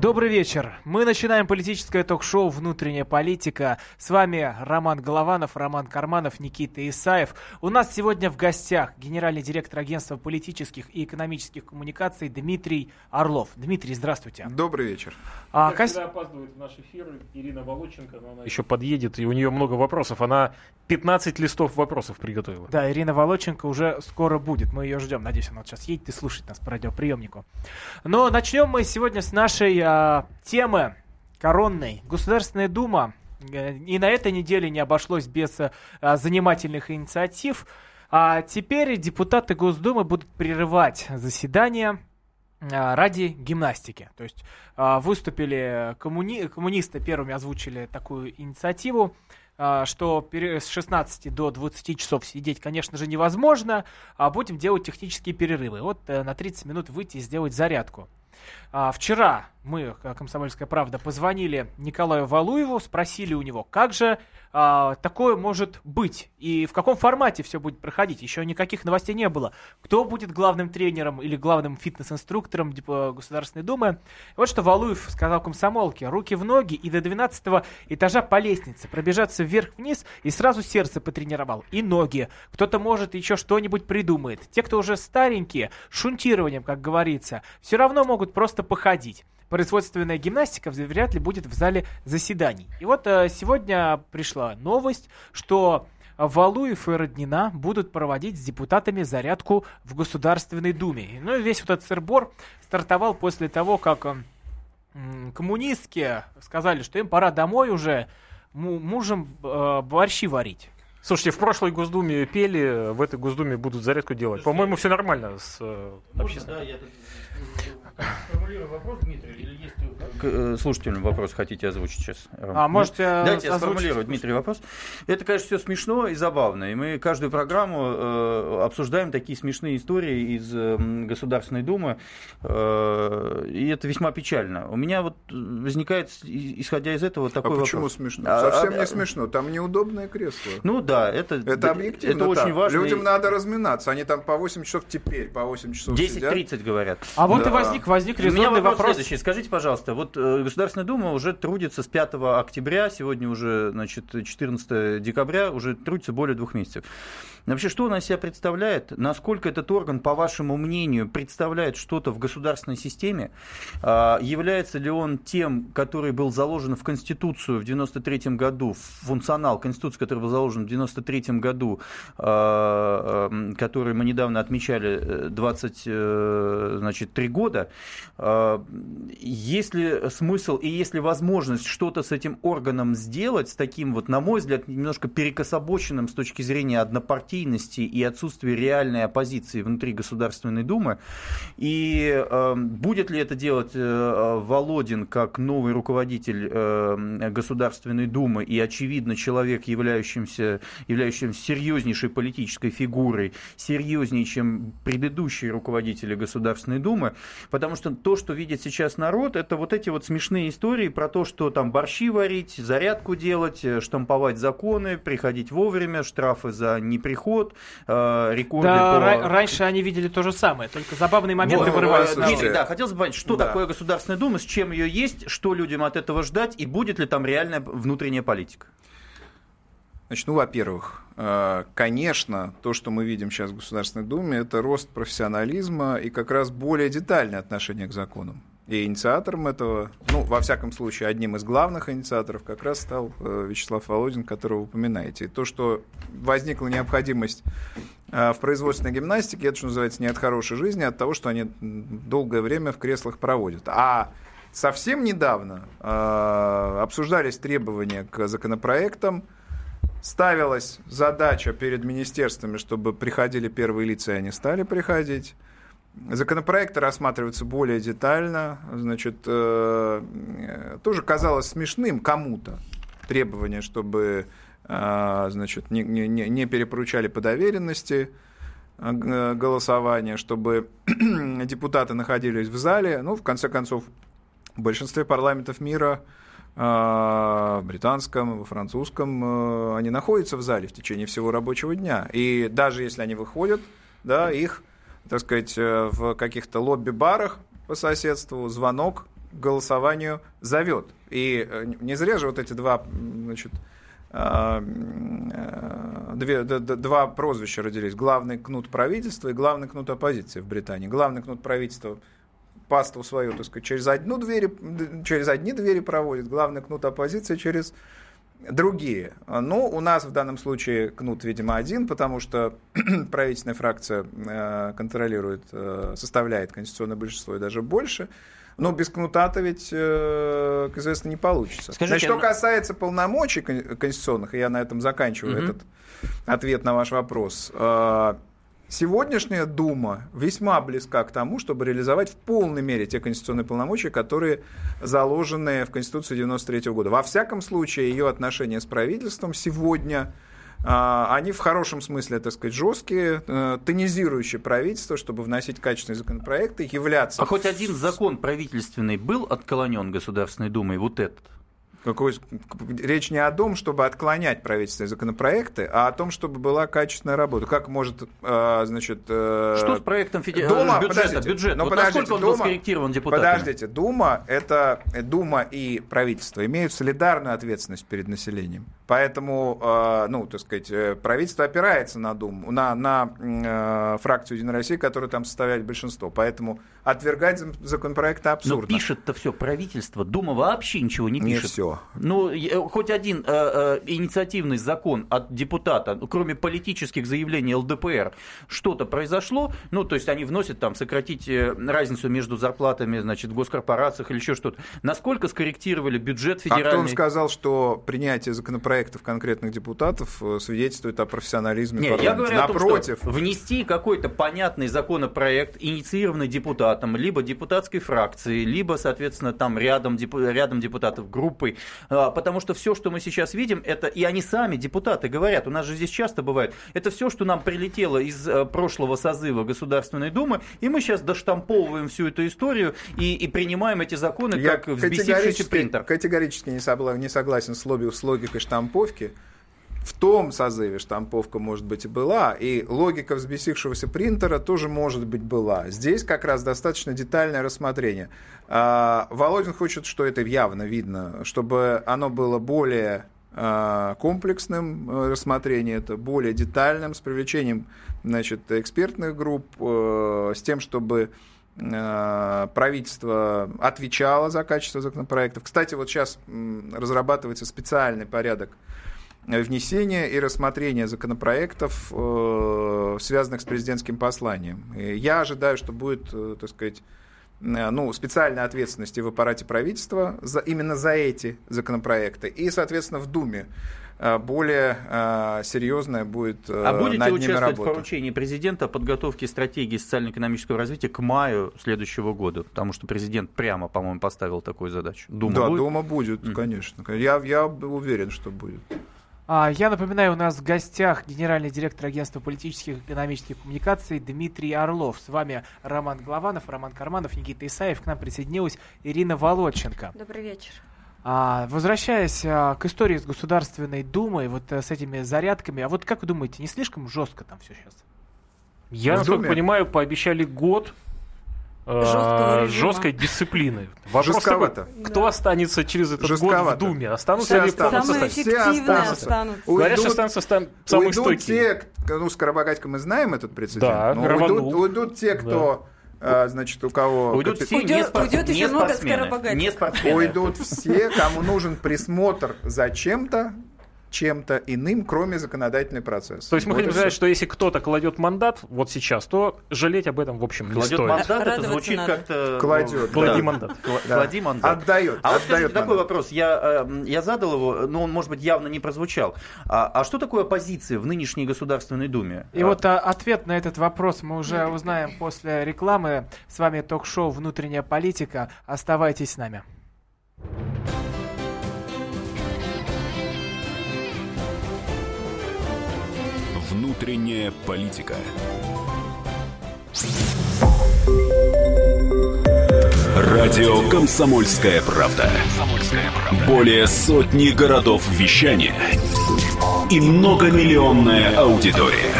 Добрый вечер. Мы начинаем политическое ток-шоу «Внутренняя политика». С вами Роман Голованов, Роман Карманов, Никита Исаев. У нас сегодня в гостях генеральный директор агентства политических и экономических коммуникаций Дмитрий Орлов. Дмитрий, здравствуйте. Добрый вечер. А, как всегда опаздывает в наш эфир Ирина Волоченко, но она еще подъедет, и у нее много вопросов. Она 15 листов вопросов приготовила. Да, Ирина Волоченко уже скоро будет. Мы ее ждем. Надеюсь, она вот сейчас едет и слушает нас по радиоприемнику. Но начнем мы сегодня с нашей э, темы коронной. Государственная Дума э, и на этой неделе не обошлось без э, занимательных инициатив. А теперь депутаты Госдумы будут прерывать заседание э, ради гимнастики. То есть выступили коммуни... коммунисты первыми озвучили такую инициативу а, что с 16 до 20 часов сидеть, конечно же, невозможно, а будем делать технические перерывы. Вот на 30 минут выйти и сделать зарядку. А, вчера мы, «Комсомольская правда», позвонили Николаю Валуеву, спросили у него, как же а, такое может быть и в каком формате все будет проходить. Еще никаких новостей не было. Кто будет главным тренером или главным фитнес-инструктором Государственной Думы. Вот что Валуев сказал комсомолке. Руки в ноги и до 12 этажа по лестнице. Пробежаться вверх-вниз и сразу сердце потренировал. И ноги. Кто-то может еще что-нибудь придумает. Те, кто уже старенькие, шунтированием, как говорится, все равно могут просто походить производственная гимнастика вряд ли будет в зале заседаний. И вот э, сегодня пришла новость, что Валуев и Роднина будут проводить с депутатами зарядку в Государственной Думе. Ну и весь вот этот сырбор стартовал после того, как э, коммунистки сказали, что им пора домой уже мужем э, борщи варить. Слушайте, в прошлой Госдуме пели, в этой Госдуме будут зарядку делать. По-моему, все нормально с э, общественным. Да, я сформулирую вопрос, Дмитрий, или есть к э, слушательному вопрос хотите озвучить сейчас? А, Нет? можете Дайте я сформулирую, Дмитрий, вопрос. Это, конечно, все смешно и забавно. И мы каждую программу э, обсуждаем такие смешные истории из э, Государственной Думы. Э, и это весьма печально. У меня вот возникает, исходя из этого, такой а почему вопрос. смешно? А, Совсем а, не смешно. Там неудобное кресло. Ну да, это, это объективно. Это так. очень важно. Людям надо разминаться. Они там по 8 часов теперь, по 8 часов 10-30 говорят. А вот да. и возник, возник резонный вопрос. вопрос. Следующий. Скажите, пожалуйста, вот вот э, Государственная Дума уже трудится с 5 октября, сегодня уже, значит, 14 декабря, уже трудится более двух месяцев. Вообще, что она себя представляет? Насколько этот орган, по вашему мнению, представляет что-то в государственной системе? А, является ли он тем, который был заложен в Конституцию в 93 году, функционал Конституции, который был заложен в 93 году, а, а, который мы недавно отмечали 23 э, года? Есть ли смысл и есть ли возможность что-то с этим органом сделать, с таким вот, на мой взгляд, немножко перекособоченным с точки зрения однопартийным партийности и отсутствие реальной оппозиции внутри Государственной Думы. И э, будет ли это делать э, Володин как новый руководитель э, Государственной Думы и, очевидно, человек, являющимся, являющимся серьезнейшей политической фигурой, серьезнее, чем предыдущие руководители Государственной Думы, потому что то, что видит сейчас народ, это вот эти вот смешные истории про то, что там борщи варить, зарядку делать, э, штамповать законы, приходить вовремя, штрафы за неприход ход, э, рекорды да, по... раньше они видели то же самое, только забавные моменты вот, вырывались. Дмитрий, да, хотелось бы понять, что да. такое Государственная Дума, с чем ее есть, что людям от этого ждать, и будет ли там реальная внутренняя политика? Значит, ну, во-первых, э, конечно, то, что мы видим сейчас в Государственной Думе, это рост профессионализма и как раз более детальное отношение к законам. И инициатором этого, ну, во всяком случае, одним из главных инициаторов как раз стал э, Вячеслав Володин, которого вы упоминаете. И то, что возникла необходимость э, в производственной гимнастике, это, что называется, не от хорошей жизни, а от того, что они долгое время в креслах проводят. А совсем недавно э, обсуждались требования к законопроектам, ставилась задача перед министерствами, чтобы приходили первые лица, и они стали приходить. Законопроекты рассматриваются более детально. Значит, э, тоже казалось смешным кому-то требование, чтобы э, значит, не, не, не перепоручали по доверенности э, голосования, чтобы депутаты находились в зале. Ну, в конце концов, в большинстве парламентов мира э, британском, во французском, они находятся в зале в течение всего рабочего дня. И даже если они выходят, да, их, так сказать, э, в каких-то лобби-барах по соседству звонок голосованию зовет. И э, не зря же вот эти два, значит, э, э, две, два прозвища родились. Главный кнут правительства и главный кнут оппозиции в Британии. Главный кнут правительства пасту свою, так сказать, через одну двери, через одни двери проводит, главный кнут оппозиции через другие. Ну, у нас в данном случае кнут, видимо, один, потому что правительственная фракция э, контролирует, э, составляет конституционное большинство и даже больше. Но без кнута-то ведь, э, как известно, не получится. Скажите, Значит, что а- касается полномочий кон- конституционных, и я на этом заканчиваю Мгм. этот ответ на ваш вопрос. Сегодняшняя Дума весьма близка к тому, чтобы реализовать в полной мере те конституционные полномочия, которые заложены в Конституции 93 года. Во всяком случае, ее отношения с правительством сегодня а, они в хорошем смысле, так сказать, жесткие, э, тонизирующие правительство, чтобы вносить качественные законопроекты, являться... А хоть один закон правительственный был отклонен Государственной Думой, вот этот? Какой, речь не о том, чтобы отклонять правительственные законопроекты, а о том, чтобы была качественная работа. Как может, э, значит... э, Что с проектом феде- Дума, бюджета? подождите, бюджет? ну, вот подождите, насколько он был Дума- скорректирован депутатами? Подождите, Дума, это Дума и правительство имеют солидарную ответственность перед населением. Поэтому, э, ну, так сказать, э, правительство опирается на Думу, на, на э, фракцию Единой России, которая там составляет большинство. Поэтому отвергать законопроекты Но абсурдно. пишет-то все правительство, Дума вообще ничего не не пишет. все. Ну, э, хоть один э, э, инициативный закон от депутата, ну, кроме политических заявлений ЛДПР, что-то произошло, ну, то есть они вносят там сократить э, разницу между зарплатами, значит, в госкорпорациях или еще что-то. Насколько скорректировали бюджет А кто федеральный? сказал, что принятие законопроектов конкретных депутатов э, свидетельствует о профессионализме Нет, я парламента? говорю о том, Напротив, что внести какой-то понятный законопроект, инициированный депутатом, либо депутатской фракцией, либо, соответственно, там рядом, депу- рядом депутатов группой, А, потому что все, что мы сейчас видим, это, и они сами, депутаты, говорят, у нас же здесь часто бывает, это все, что нам прилетело из э, прошлого созыва Государственной Думы, и мы сейчас доштамповываем всю эту историю и, и принимаем эти законы я как взбесившийся принтер. категорически не, согласен с, лоби- с логикой штамповки. В том созыве штамповка, может быть, и была, и логика взбесившегося принтера тоже, может быть, была. Здесь как раз достаточно детальное рассмотрение. А, Володин хочет, что это явно видно, чтобы оно было более а, комплексным э, рассмотрение, это более детальным, с привлечением значит, экспертных групп, э, с тем, чтобы э, правительство отвечало за качество законопроектов. Кстати, вот сейчас разрабатывается специальный порядок внесения и рассмотрения законопроектов, э, связанных с президентским посланием. Я ожидаю, что будет, э, так сказать, э, ну, специальная ответственность и в аппарате правительства за, именно за эти законопроекты. И, соответственно, в Думе более э, серьезная будет э, А будете над ними участвовать в работа. поручении президента о подготовке стратегии социально-экономического развития к маю следующего года? Потому что президент прямо, по-моему, поставил такую задачу. Дума да, будет? Дума будет, Мгм. конечно. Я, я уверен, что будет. А, я напоминаю, у нас в гостях генеральный директор агентства политических и экономических коммуникаций Дмитрий Орлов. С вами Роман Главанов, Роман Карманов, Никита Исаев. К нам присоединилась Ирина Володченко. Добрый вечер. А, возвращаясь а, к истории с Государственной Думой, вот э, с этими зарядками, а вот как вы думаете, не слишком жестко там все сейчас? Я, насколько понимаю, пообещали год Жесткого режима. жесткой дисциплины. Вопрос Жестковато. такой, кто Да. останется через этот год Жестковато. в Думе? Останутся Все ли останутся. Самые Все эффективные останутся. останутся. Говорят, что Уйдут- останутся там самые уйдут стойкие. те, ну, Скоробогатько мы знаем этот прецедент, Да, но рванул. уйдут, уйдут те, кто, а, значит, у кого... Уйдут капи- все Уйдет- не, спор- уйдет не еще много спортсмены. скоробогатых. Не спортсмены. Уйдут все, кому нужен присмотр за чем-то, чем-то иным, кроме законодательный процесс. То есть мы Вот хотим сказать, что если кто-то кладет мандат вот сейчас, то жалеть об этом, в общем, не Кладет стоит. мандат, это звучит надо. как-то... Кладет, Клади да. мандат. Кла- Да. Клади мандат. Отдает, А вот скажите, такой вопрос. Я, э, я задал его, но он, может быть, явно не прозвучал. А, а что такое оппозиция в нынешней Государственной Думе? И А, вот а, ответ на этот вопрос мы уже узнаем после рекламы. С вами ток-шоу «Внутренняя политика». Оставайтесь с нами. Внутренняя политика. Радио «Комсомольская правда». Более сотни городов вещания и многомиллионная аудитория.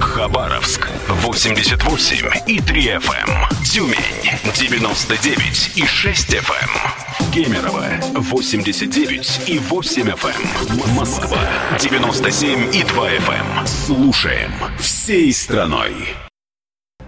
Хабаровск 88 и 3 FM. Эм. Тюмень 99 и 6 FM. Эм. Кемерово 89 и 8 FM. Эм. Москва 97 и 2 FM. Слушаем всей страной.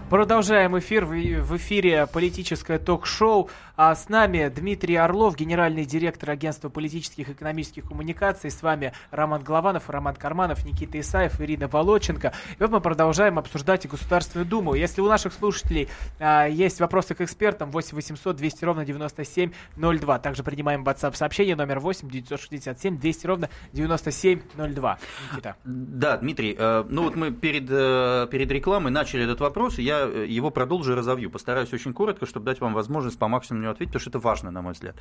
Продолжаем эфир. В эфире политическое ток-шоу. А с нами Дмитрий Орлов, генеральный директор агентства политических и экономических коммуникаций. С вами Роман Голованов, Роман Карманов, Никита Исаев, Ирина Волоченко. И вот мы продолжаем обсуждать и Государственную Думу. Если у наших слушателей а, есть вопросы к экспертам, 8 800 200 ровно 9702. Также принимаем WhatsApp сообщение номер 8 967 200 ровно 9702. Никита. Да, Дмитрий, э, ну вот мы перед, э, перед рекламой начали этот вопрос, и я Э, его продолжу и разовью. Постараюсь очень коротко, чтобы дать вам возможность по максимуму на ответить, потому что это важно, на мой взгляд.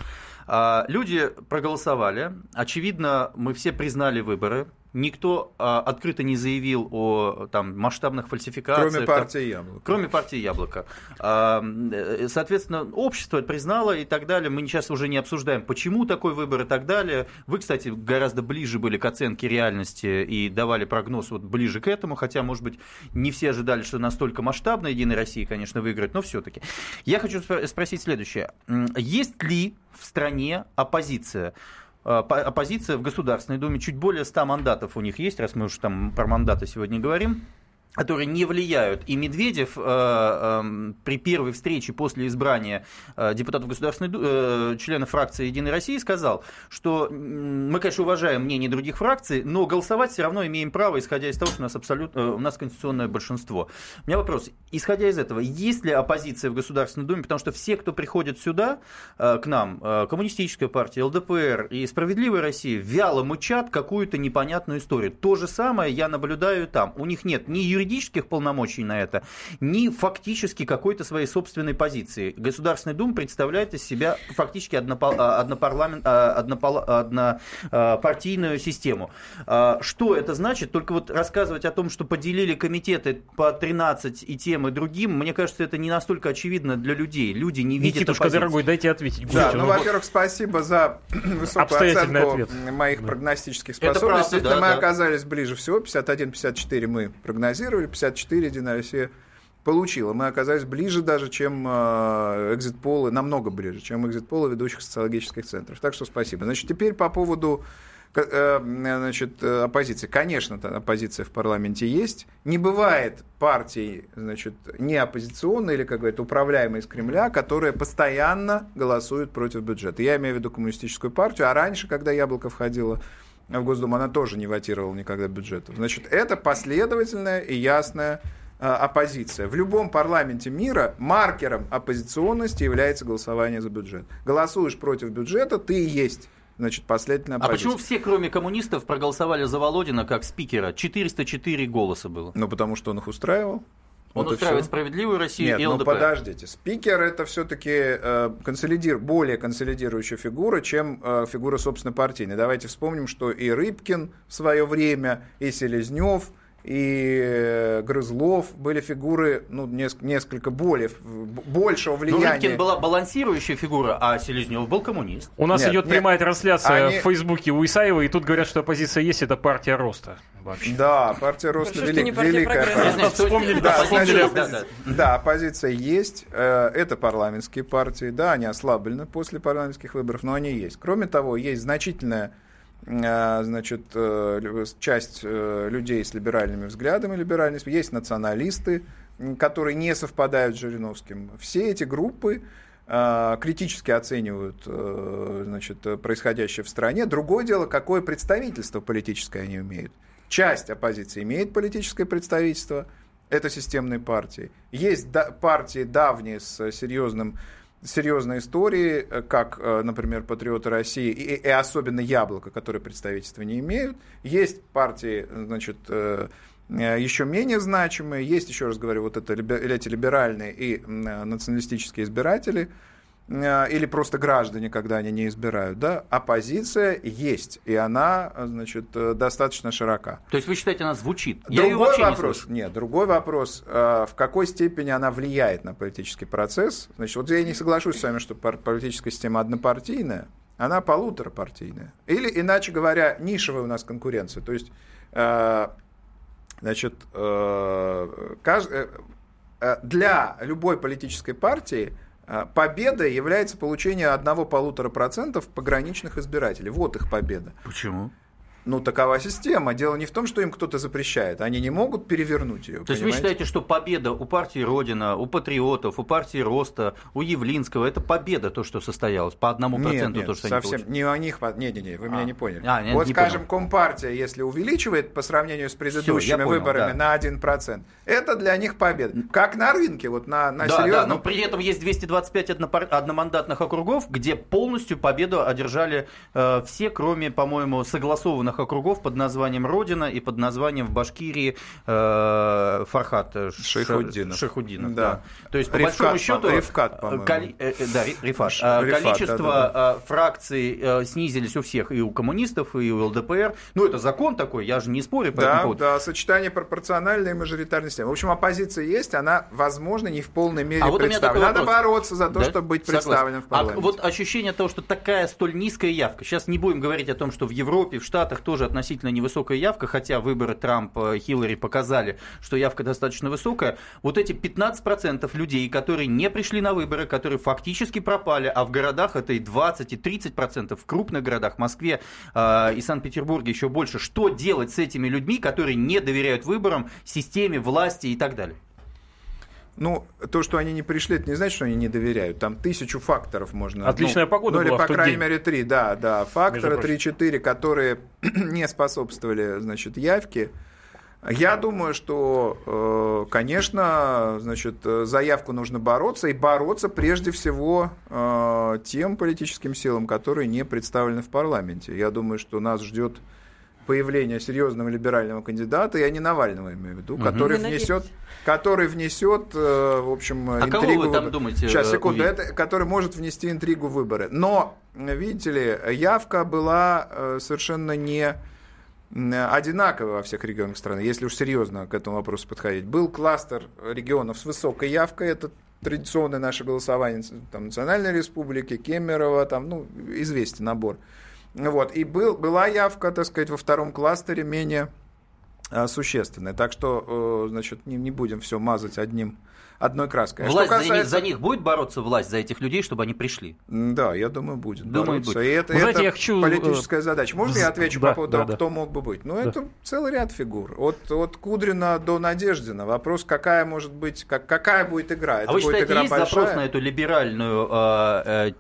А, люди проголосовали. Очевидно, мы все признали выборы. Никто а, открыто не заявил о там, масштабных фальсификациях. Кроме партии Яблоко. Кроме партии Яблоко. А, э, соответственно, общество признало и так далее. Мы сейчас уже не обсуждаем, почему такой выбор и так далее. Вы, кстати, гораздо ближе были к оценке реальности и давали прогноз вот ближе к этому, хотя, может быть, не все ожидали, что настолько масштабно Единая Россия, конечно, выиграет, но все-таки. Я хочу спросить следующее. Есть ли в стране оппозиция? Э, оппозиция в Государственной Думе, чуть более 100 мандатов у них есть, раз мы уже там про мандаты сегодня говорим которые не влияют. И Медведев э, э, при первой встрече после избрания э, депутатов Государственной э, членов фракции Единой России сказал, что мы, конечно, уважаем мнение других фракций, но голосовать все равно имеем право, исходя из того, что у нас абсолютно э, у нас конституционное большинство. У меня вопрос: исходя из этого, есть ли оппозиция в Государственной Думе? Потому что все, кто приходит сюда э, к нам, э, коммунистическая партия, ЛДПР и Справедливая Россия, вяло мычат какую-то непонятную историю. То же самое я наблюдаю там. У них нет ни юридического юридических полномочий на это, ни фактически какой-то своей собственной позиции. Государственная Дума представляет из себя фактически. А, однопарламент... А, однопартийную систему. А, что это значит? Только вот рассказывать о том, что поделили комитеты по 13 и тем, и другим, мне кажется, это не настолько очевидно для людей. Люди не видят Никитушка, оппозиции. дорогой, дайте ответить. Да, ну, ну, во-первых, спасибо за высокую оценку ответ. моих да. прогностических способностей. Правда, да, мы да. оказались ближе всего, 51-54 мы прогнозировали прогнозировали, 54 Единая Россия получила. Мы оказались ближе даже, чем э, экзит-полы, намного ближе, чем экзит-полы ведущих социологических центров. Так что спасибо. Значит, теперь по поводу э, значит, оппозиции. Конечно, оппозиция в парламенте есть. Не бывает партий, значит, не оппозиционной или, как говорят, управляемой из Кремля, которые постоянно голосуют против бюджета. Я имею в виду коммунистическую партию, а раньше, когда Яблоко входило в Госдуму, она тоже не ватировала никогда бюджетов. Значит, это последовательная и ясная а, оппозиция. В любом парламенте мира маркером оппозиционности является голосование за бюджет. Голосуешь против бюджета, ты и есть значит, последовательная оппозиция. А почему все, кроме коммунистов, проголосовали за Володина как спикера? 404 голоса было. Ну, потому что он их устраивал. Он вот устраивает справедливую Россию Нет, и ЛДПР. ну подождите. Спикер это все-таки э, консолидир, более консолидирующая фигура, чем э, фигура, собственно, партийной. Давайте вспомним, что и Рыбкин в свое время, и Селезнев, и э, Грызлов были фигуры ну, несколько более, большего ну, влияния. Ну, Рыбкин была балансирующая фигура, а Селезнев был коммунист. У нас нет, идет нет, прямая трансляция они... в Фейсбуке у Исаева, и тут говорят, что оппозиция есть, это партия роста. Вообще. Да, партия роста вели... великая. Вспомнили, да, да, да, оппозиция есть. Э, это парламентские партии. Да, они ослаблены после парламентских выборов, но они есть. Кроме того, есть значительная а, значит, э, часть э, людей с либеральными взглядами, либеральными, есть националисты, которые не совпадают с Жириновским. Все эти группы критически оценивают э, значит, происходящее в стране. Другое дело, какое представительство политическое они имеют. Часть оппозиции имеет политическое представительство, это системные партии. Есть партии давние с серьезным серьезные истории, э, как, э, например, «Патриоты России» и, и особенно «Яблоко», которые представительства не имеют. Есть партии, значит, э, еще менее значимые. Есть, еще раз говорю, вот это, эти либеральные и националистические избиратели. Э, или просто граждане, когда они не избирают, да, оппозиция есть, и она, значит, э, достаточно широка. То есть вы считаете, она звучит? Я другой вопрос, не нет, другой вопрос, э, в какой степени она влияет на политический процесс. Значит, вот я не соглашусь с вами, что политическая система однопартийная, она полуторапартийная. Или, иначе говоря, нишевая у нас конкуренция. То есть, значит, для любой политической партии победа является получение одного-полутора процентов пограничных избирателей. Вот их победа. Почему? Ну, такова система. Дело не в том, что им кто-то запрещает. Они не могут перевернуть ее. То понимаете? есть вы считаете, что победа у партии Родина, у патриотов, у партии Роста, у Явлинского это победа, то, что состоялось, по одному проценту то, что совсем, они не о них, не, не, не, вы а. меня не поняли. А, нет, вот, не скажем, понял. Компартия, если увеличивает по сравнению с предыдущими Всё, выборами да. на 1%, это для них победа. Как на рынке, вот на, на да, серьезном... Да, но при этом есть 225 одномандатных округов, где полностью победу одержали э, все, кроме, по-моему, согласованных округов под названием Родина и под названием в Башкирии э, Фархат Шейхуддинов. Шейхуддинов да. да. То есть, по Рифкат, большому счету, Рифкат, коли, э, э, да, Рифат, Рифат, количество да, да, фракций э, снизились у всех, и у коммунистов, и у ЛДПР. Ну, это закон такой, я же не спорю по да, этому поводу. Да, сочетание пропорциональной и мажоритарной системы. В общем, оппозиция есть, она, возможно, не в полной мере а вот представлена. Надо бороться за то, да? чтобы быть представленным в парламенте. А вот ощущение того, что такая столь низкая явка. Сейчас не будем говорить о том, что в Европе, в Штатах тоже относительно невысокая явка, хотя выборы Трампа Хиллари показали, что явка достаточно высокая. Вот эти 15% людей, которые не пришли на выборы, которые фактически пропали, а в городах это и 20, и 30%, в крупных городах, Москве э, и Санкт-Петербурге еще больше. Что делать с этими людьми, которые не доверяют выборам, системе, власти и так далее? Ну, то, что они не пришли, это не значит, что они не доверяют. Там тысячу факторов можно... Отличная ну, погода ну, была или, по крайней день. мере, три, да, да. Факторы 3-4, которые не способствовали, значит, явке. Я думаю, что, э, конечно, значит, заявку нужно бороться, и бороться прежде всего э, тем политическим силам, которые не представлены в парламенте. Я думаю, что нас ждет появления серьезного либерального кандидата, я не Навального имею в виду, угу. который внесет, который внесет, э, в общем, а интригу. Кого вы там думаете? Сейчас, э, секунду, это, который может внести интригу в выборы. Но, видите ли, явка была э, совершенно не одинаково во всех регионах страны, если уж серьезно к этому вопросу подходить. Был кластер регионов с высокой явкой, это традиционное наше голосование, там, Национальной Республики, Кемерово, там, ну, известен набор. Вот. И был, была явка, так сказать, во втором кластере менее а, существенная. Так что, э, значит, не, не будем все мазать одним одной краской. А власть касается... за, них, за них будет бороться власть, за этих людей, чтобы они пришли? Да, я думаю, будет думаю, бороться. Будет. И это, Вы знаете, это я хочу... политическая задача. Можно я отвечу да, по поводу да, того, да. кто мог бы быть? Ну, да. это целый ряд фигур. От, от Кудрина до Надеждина. Вопрос, какая может быть, как, какая будет игра. Это а вы будет считаете, игра есть большая? запрос на эту либеральную э, э,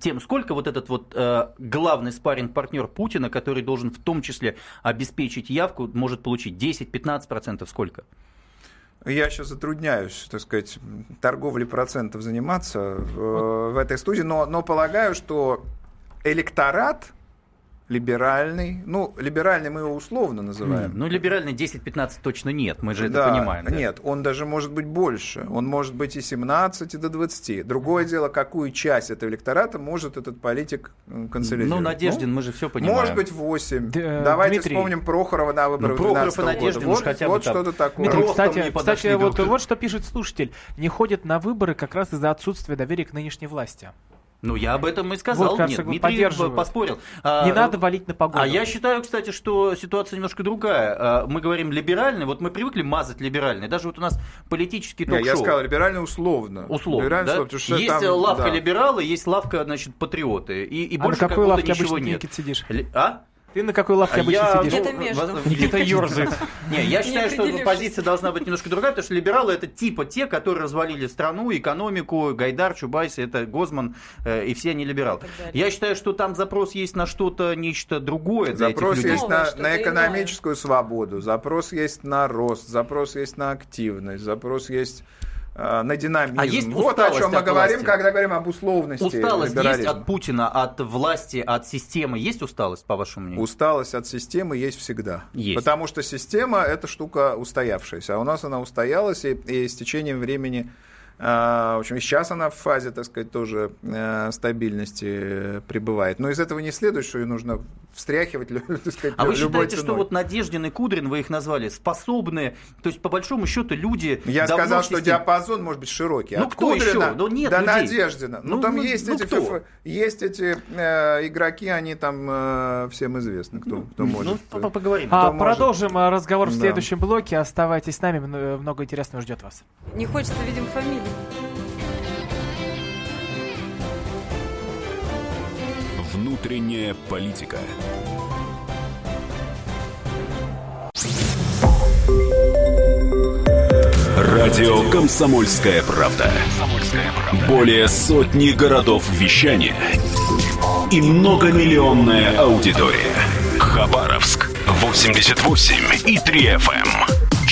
тем, сколько вот этот вот э, главный спарринг партнер Путина, который должен в том числе обеспечить явку, может получить 10-15%, сколько? Я сейчас затрудняюсь, так сказать, торговлей процентов заниматься э, в этой студии, но, но полагаю, что электорат либеральный. Ну, либеральный мы его условно называем. Ну, либеральный 10-15 точно нет, мы же да, это понимаем. Да? Нет, он даже может быть больше. Он может быть и 17, и до 20. Другое дело, какую часть этого электората может этот политик консолидировать. Ну, Надеждин, ну, мы же все понимаем. Может быть 8. Д- Давайте Дмитрий. вспомним Прохорова на выборах ну, Прохоров и Надеждин года. Вот, хотя вот что-то такое. Дмитрий, кстати, кстати вот, вот что пишет слушатель. Не ходят на выборы как раз из-за отсутствия доверия к нынешней власти. Ну, я об этом и сказал. Вот, кажется, Нет, Дмитрий поспорил. Не а, надо валить на погоду. А я считаю, кстати, что ситуация немножко другая. А, мы говорим либеральный, вот мы привыкли мазать либеральный. Даже вот у нас политический ток-шоу. Я сказал либеральный условно. Условно, либеральный да? условно что Есть там, лавка да. либералы, есть лавка, значит, патриоты. И, и а больше на какой лавке ничего обычно нет. сидишь? А? Ты на какой лавке а обычно я, сидишь? Где-то между. Никита ерзает. Не, я считаю, что позиция должна быть немножко другая, потому что либералы это типа те, которые развалили страну, экономику, Гайдар, Чубайс, это Гозман, э, и все они либералы. Я считаю, что там запрос есть на что-то, нечто другое для Запрос этих людей. есть на, на экономическую свободу, запрос есть на рост, запрос есть на активность, запрос есть на динамизм. А есть вот о чем мы власти. говорим, когда говорим об условности. Усталость есть от Путина, от власти, от системы. Есть усталость, по вашему мнению? Усталость от системы есть всегда. Есть. Потому что система – это штука устоявшаяся. А у нас она устоялась, и, и с течением времени в общем, сейчас она в фазе, так сказать, тоже э, стабильности пребывает. Но из этого не следует, что ее нужно встряхивать, так сказать, А вы считаете, ценой. что вот Надеждин и Кудрин, вы их назвали, способные, то есть, по большому счету, люди... Я сказал, что диапазон может быть широкий. Ну, От кто Кудрина еще? Ну, нет до людей. Надеждина. Ну, ну там ну, есть, ну, эти, кто? есть эти э, игроки, они там э, всем известны, кто, кто ну, может. Ну, поговорим. Кто а, может. Продолжим э, разговор в следующем да. блоке. Оставайтесь с нами, много интересного ждет вас. Не хочется, видим, фамилии. Внутренняя политика. Радио Комсомольская правда". Более сотни городов вещания и многомиллионная аудитория. Хабаровск 88 и 3 FM.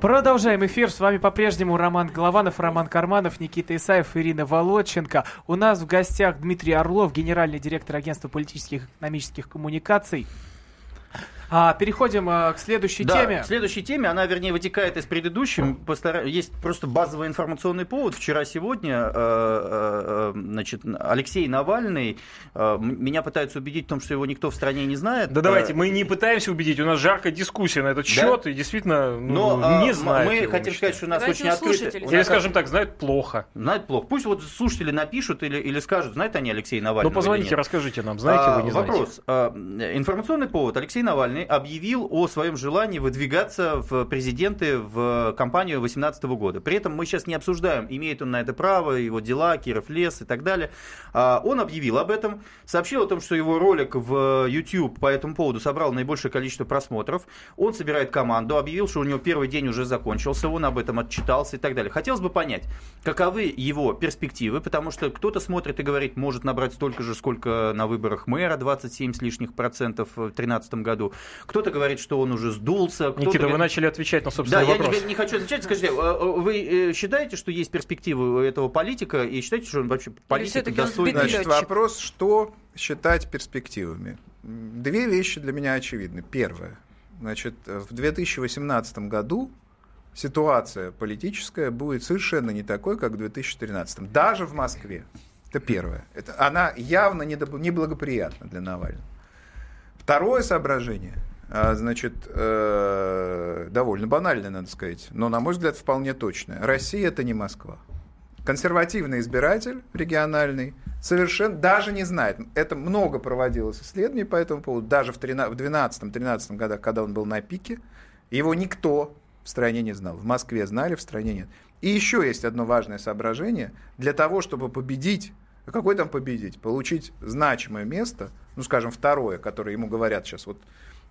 Продолжаем эфир. С вами по-прежнему Роман Голованов, Роман Карманов, Никита Исаев, Ирина Володченко. У нас в гостях Дмитрий Орлов, генеральный директор агентства политических и экономических коммуникаций. А, переходим а, к следующей да, теме. К следующей теме, она, вернее, вытекает из предыдущей. Постара... Есть просто базовый информационный повод. Вчера-сегодня э, э, э, значит, Алексей Навальный, э, меня пытаются убедить в том, что его никто в стране не знает. Да давайте, мы не пытаемся убедить, у нас жаркая дискуссия на этот да? счет, и действительно ну, Но, не знают. Мы хотим сказать, что у нас давайте очень открыто. Или, скажем так, знают плохо. Знают плохо. Пусть вот слушатели напишут или, или скажут, знают они Алексея Навального. Ну позвоните, расскажите нам, знаете а, вы, не вопрос. знаете. Вопрос. А, информационный повод. Алексей Навальный Объявил о своем желании выдвигаться в президенты в кампанию 2018 года. При этом мы сейчас не обсуждаем, имеет он на это право, его дела, Киров лес и так далее. А, он объявил об этом, сообщил о том, что его ролик в YouTube по этому поводу собрал наибольшее количество просмотров. Он собирает команду, объявил, что у него первый день уже закончился, он об этом отчитался и так далее. Хотелось бы понять, каковы его перспективы, потому что кто-то смотрит и говорит, может набрать столько же, сколько на выборах мэра, 27 с лишних процентов в 2013 году. Кто-то говорит, что он уже сдулся. Никита, говорит... вы начали отвечать на собственный да, вопрос. Да, я не, не хочу отвечать. Скажите, а, а, вы э, считаете, что есть перспективы у этого политика, и считаете, что он вообще политик достойный? Значит, вопрос, что считать перспективами? Две вещи для меня очевидны. Первое. Значит, в 2018 году ситуация политическая будет совершенно не такой, как в 2013. Даже в Москве. Это первое. Это, она явно неблагоприятна для Навального. Второе соображение, а, значит, э, довольно банальное, надо сказать, но, на мой взгляд, вполне точное. Россия – это не Москва. Консервативный избиратель региональный совершенно даже не знает. Это много проводилось исследований по этому поводу. Даже в 2012-2013 годах, когда он был на пике, его никто в стране не знал. В Москве знали, в стране нет. И еще есть одно важное соображение. Для того, чтобы победить а какой там победить? Получить значимое место, ну, скажем, второе, которое ему говорят сейчас, вот,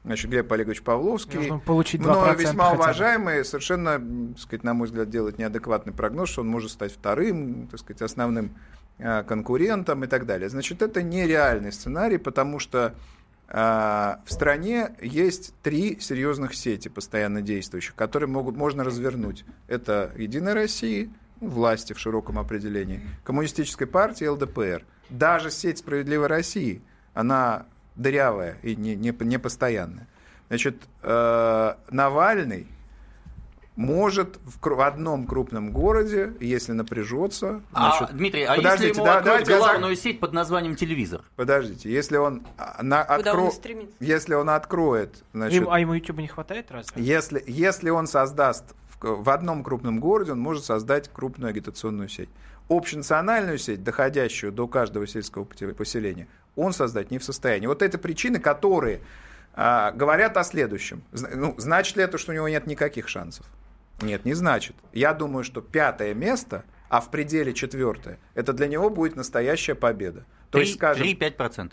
значит, Глеб Олегович Павловский, Нужно получить но весьма уважаемый, совершенно, так сказать, на мой взгляд, делает неадекватный прогноз, что он может стать вторым, так сказать, основным а, конкурентом и так далее. Значит, это нереальный сценарий, потому что а, в стране есть три серьезных сети постоянно действующих, которые могут, можно развернуть. Это «Единая Россия», власти в широком определении, коммунистической партии ЛДПР. Даже сеть «Справедливой России», она дырявая и не, не, не постоянная. Значит, э, Навальный может в, в одном крупном городе, если напряжется... А, значит, а, Дмитрий, а подождите, если ему да, откроют главную я... сеть под названием телевизор? Подождите, если он, а, на, откро... если он откроет... Значит, Им, а ему YouTube не хватает разве? Если, если он создаст в одном крупном городе он может создать крупную агитационную сеть. Общенациональную сеть, доходящую до каждого сельского поселения, он создать не в состоянии. Вот это причины, которые а, говорят о следующем. Ну, значит ли это, что у него нет никаких шансов? Нет, не значит. Я думаю, что пятое место, а в пределе четвертое, это для него будет настоящая победа. То 3, есть, скажем, 3-5%.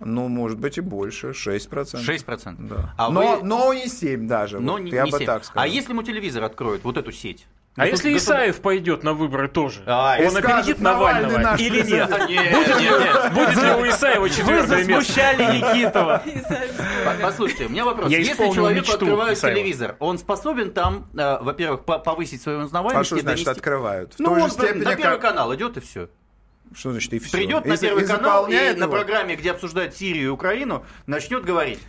Ну, может быть и больше, 6%. 6%? Да. А но, вы... но не 7 даже, но вот, не, я не бы 7. так сказал. А если ему телевизор откроют, вот эту сеть? А если Исаев пойдет на выборы тоже, А, он скажет, опередит «Навальный Навального наш или нет? президент». Будет ли- Будет ли у Исаева Вы четвертое место? засмущали Никитова. По- Послушайте, у меня вопрос. Я Если человеку открывают Исаева. телевизор, он способен там, э, во-первых, по- повысить свою А узнаваемость что и значит открывают? В Ну, той он на первый канал идет и все. Что значит и все? Придет на Первый канал и на программе, где обсуждают Сирию и Украину, начнет говорить.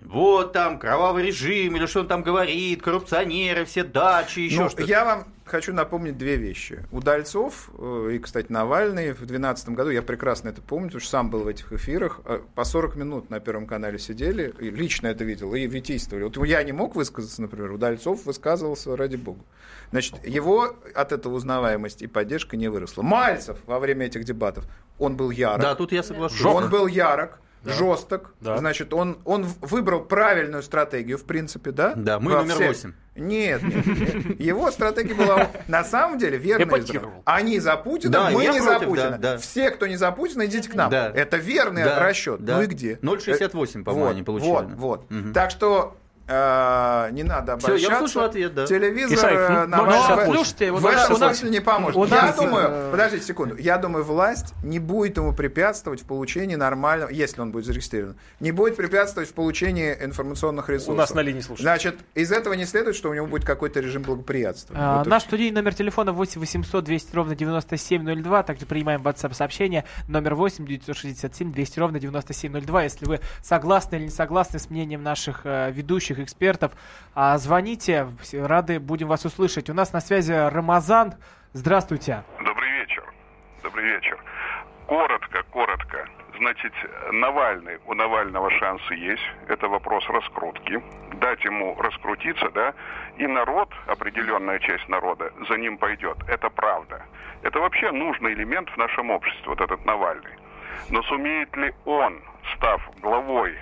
Вот там кровавый режим, или что он там говорит, коррупционеры, все дачи, еще Ну, что-то. я вам хочу напомнить две вещи. Удальцов э, и, кстати, Навальный в 2012 году, я прекрасно это помню, потому что сам был в этих эфирах, э, по 40 минут на Первом канале сидели, и лично это видел, и витийствовали. Вот я не мог высказаться, например, Удальцов высказывался ради бога. Значит, его от этого узнаваемость и поддержка не выросла. Мальцев во время этих дебатов, он был ярок. Да, тут я соглашусь. Он был ярок, жесток. Да. Значит, он, он выбрал правильную стратегию, в принципе, да? Да, мы Во номер всех- восемь. Нет, нет, нет. Его стратегия была на самом деле избрана. Они за Путина, Да, мы не против, за Путина. да, да. Все, кто не за Путина, идите к нам. Да. Это верный Да, расчет. да. Ну и где? 0,68, по-моему, вот, они получили. Вот, вот. Мгм. Так что э, не надо Всё, я обольщаться. услышал ответ, да. Телевизор Исаев, э, ну, на ну, ваш- слушайте, вот в этом смысле не поможет. у я думаю, э, подождите секунду, я думаю, власть не будет ему препятствовать в получении нормального, если он будет зарегистрирован, не будет препятствовать в получении информационных ресурсов. У нас на линии слушатель. Значит, из этого не следует, что у него будет какой-то режим. А, Вот и Наш студийный номер телефона 8 800 200 ровно 9702. Также принимаем WhatsApp сообщение номер 8 967 200 ровно 9702. Если вы согласны или не согласны с мнением наших э, ведущих экспертов, а, звоните. Рады будем вас услышать. У нас на связи Рамазан. Здравствуйте. Добрый вечер. Добрый вечер. Коротко, коротко. Значит, Навальный, у Навального шансы есть. Это вопрос раскрутки. Дать ему раскрутиться, да, и народ, определенная часть народа, за ним пойдет. Это правда. Это вообще нужный элемент в нашем обществе, вот этот Навальный. Но сумеет ли он, став главой,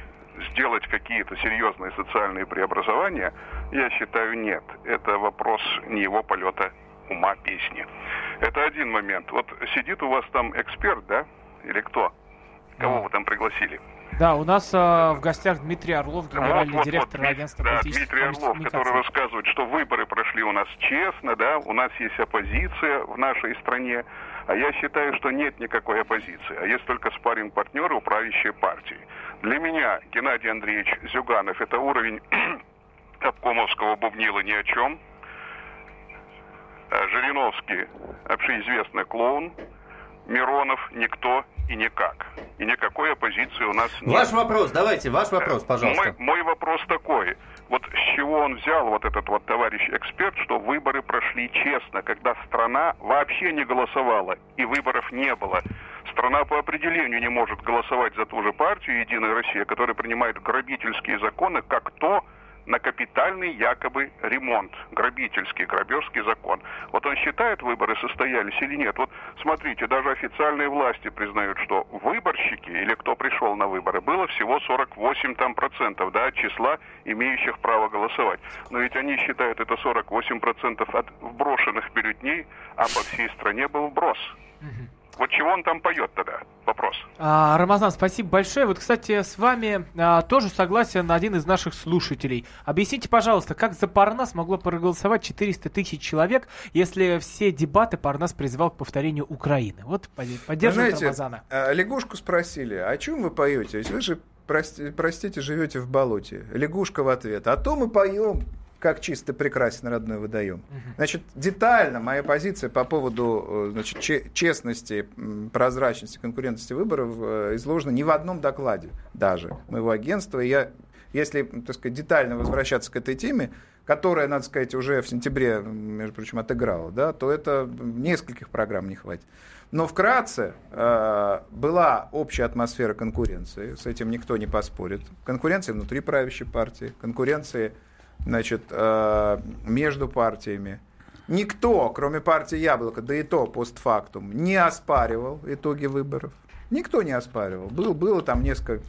сделать какие-то серьезные социальные преобразования, я считаю, нет. Это вопрос не его полета ума песни. Это один момент. Вот сидит у вас там эксперт, да? Или кто? Кого вы там пригласили? Да, у нас э, в гостях Дмитрий Орлов, генеральный Вот, вот, директор вот, агентства да, Дмитрий Орлов, который рассказывает, что выборы прошли у нас честно, да, у нас есть оппозиция в нашей стране, а я считаю, что нет никакой оппозиции, а есть только спарринг партнеры управляющей партии. Для меня Геннадий Андреевич Зюганов это уровень обкомовского бубнила ни о чем. А Жириновский общеизвестный клоун, Миронов никто и никак. И никакой оппозиции у нас нет. Ваш вопрос, давайте, ваш вопрос, пожалуйста. Мой, мой вопрос такой. Вот с чего он взял, вот этот вот товарищ эксперт, что выборы прошли честно, когда страна вообще не голосовала и выборов не было. Страна по определению не может голосовать за ту же партию «Единая Россия», которая принимает грабительские законы, как то на капитальный якобы ремонт, грабительский, грабежский закон. Вот он считает, выборы состоялись или нет. Вот смотрите, даже официальные власти признают, что выборщики или кто пришел на выборы, было всего 48 там процентов, да, от числа имеющих право голосовать. Но ведь они считают это 48 процентов от вброшенных бюллетней, а по всей стране был вброс. Вот чего он там поет тогда? Вопрос. А, Рамазан, спасибо большое. Вот, кстати, с вами а, тоже согласен один из наших слушателей. Объясните, пожалуйста, как за Парнас могло проголосовать 400 тысяч человек, если все дебаты Парнас призывал к повторению Украины? Вот поддерживает знаете, Рамазана. э, лягушку спросили, о чем вы поете? Ведь вы же, прости- простите, живете в болоте. Лягушка в ответ. А то мы поем, как чисто прекрасен родной водоем. Значит, детально моя позиция по поводу э, значит, че- честности, прозрачности, конкурентности выборов э, изложена не в одном докладе даже моего агентства. И я, если, так сказать, детально возвращаться к этой теме, которая, надо сказать, уже в сентябре, между прочим, отыграла, да, то это нескольких программ не хватит. Но вкратце э, была общая атмосфера конкуренции, с этим никто не поспорит. Конкуренция внутри правящей партии, конкуренция значит, э, между партиями. Никто, кроме партии Яблоко, да и то постфактум, не оспаривал итоги выборов. Никто не оспаривал. Был, было там несколько...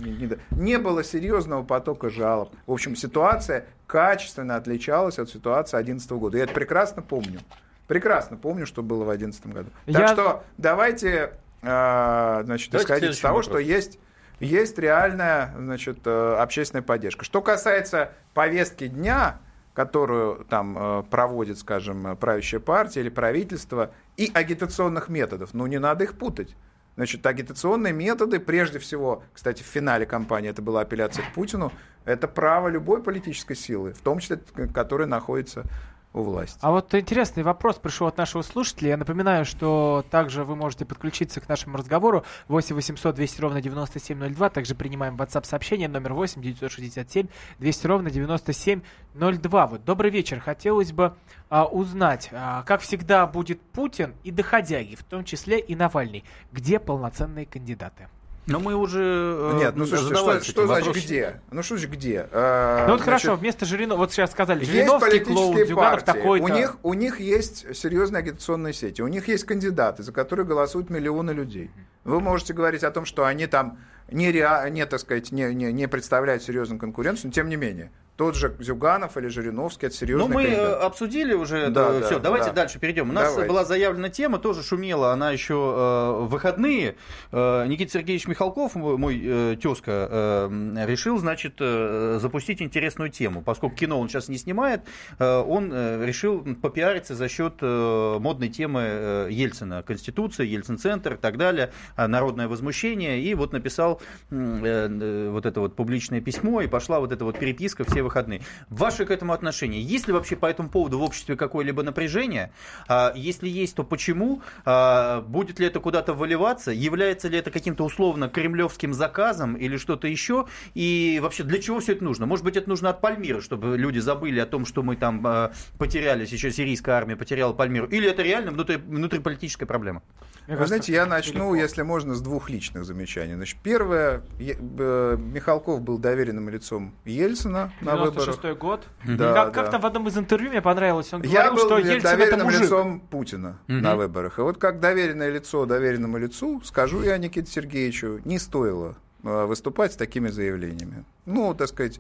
Не, было серьезного потока жалоб. В общем, ситуация качественно отличалась от ситуации 2011 года. Я это прекрасно помню. Прекрасно помню, что было в 2011 году. Так Я- что давайте, э, значит, Давайте исходить из того, вопрос. что есть, есть реальная значит, э, общественная поддержка. Что касается повестки дня, которую там э, проводит, скажем, правящая партия или правительство, и агитационных методов. Ну, не надо их путать. Значит, агитационные методы, прежде всего, кстати, в финале кампании это была апелляция к Путину, это право любой политической силы, в том числе, которая находится у власти. А вот интересный вопрос пришел от нашего слушателя. Я напоминаю, что также вы можете подключиться к нашему разговору 8 800 200 ровно 9702. Также принимаем WhatsApp сообщение номер 8 967 200 ровно 9702. Вот добрый вечер. Хотелось бы а, узнать, а, как всегда будет Путин и доходяги, в том числе и Навальный. Где полноценные кандидаты? Но мы уже э, Нет, ну слушайте, что, что значит где? Ну что же где? А, ну вот значит, хорошо, вместо Жириновского, вот сейчас сказали, Жириновский клоун, Зюганов такой-то. У них, у них есть серьезные агитационные сети, у них есть кандидаты, за которые голосуют миллионы людей. Вы можете говорить о том, что они там не, реа, не так сказать, не, не, не представляют серьезную конкуренцию, но тем не менее тот же Зюганов или Жириновский, это серьезно. Ну, мы кандидат. обсудили уже да. Да, Все, давайте да. дальше перейдем. У нас давайте. была заявлена тема, тоже шумела, она еще э, выходные. Э, Никита Сергеевич Михалков, мой э, тезка, э, решил, значит, э, запустить интересную тему. Поскольку кино он сейчас не снимает, э, он э, решил попиариться за счет э, модной темы э, Ельцина. Конституция, Ельцин-центр и так далее, э, народное возмущение. И вот написал э, э, вот это вот публичное письмо, и пошла вот эта вот переписка, все выходные. Ваше к этому отношение? Есть ли вообще по этому поводу в обществе какое-либо напряжение? А, если есть, то почему? А, будет ли это куда-то выливаться? Является ли это каким-то условно кремлевским заказом или что-то еще? И вообще для чего все это нужно? Может быть, это нужно от Пальмира, чтобы люди забыли о том, что мы там а, потеряли, сейчас сирийская армия потеряла Пальмиру? Или это реально внутри, внутриполитическая проблема? Мне Вы знаете, я начну, если можно, с двух личных замечаний. Значит, первое, Михалков был доверенным лицом Ельцина на выборах. год. Да, как, да. Как-то в одном из интервью мне понравилось, он я говорил, что Ельцин доверенным это лицом Путина угу. на выборах. И вот как доверенное лицо доверенному лицу, скажу я Никите Сергеевичу, не стоило а, выступать с такими заявлениями. Ну, так сказать,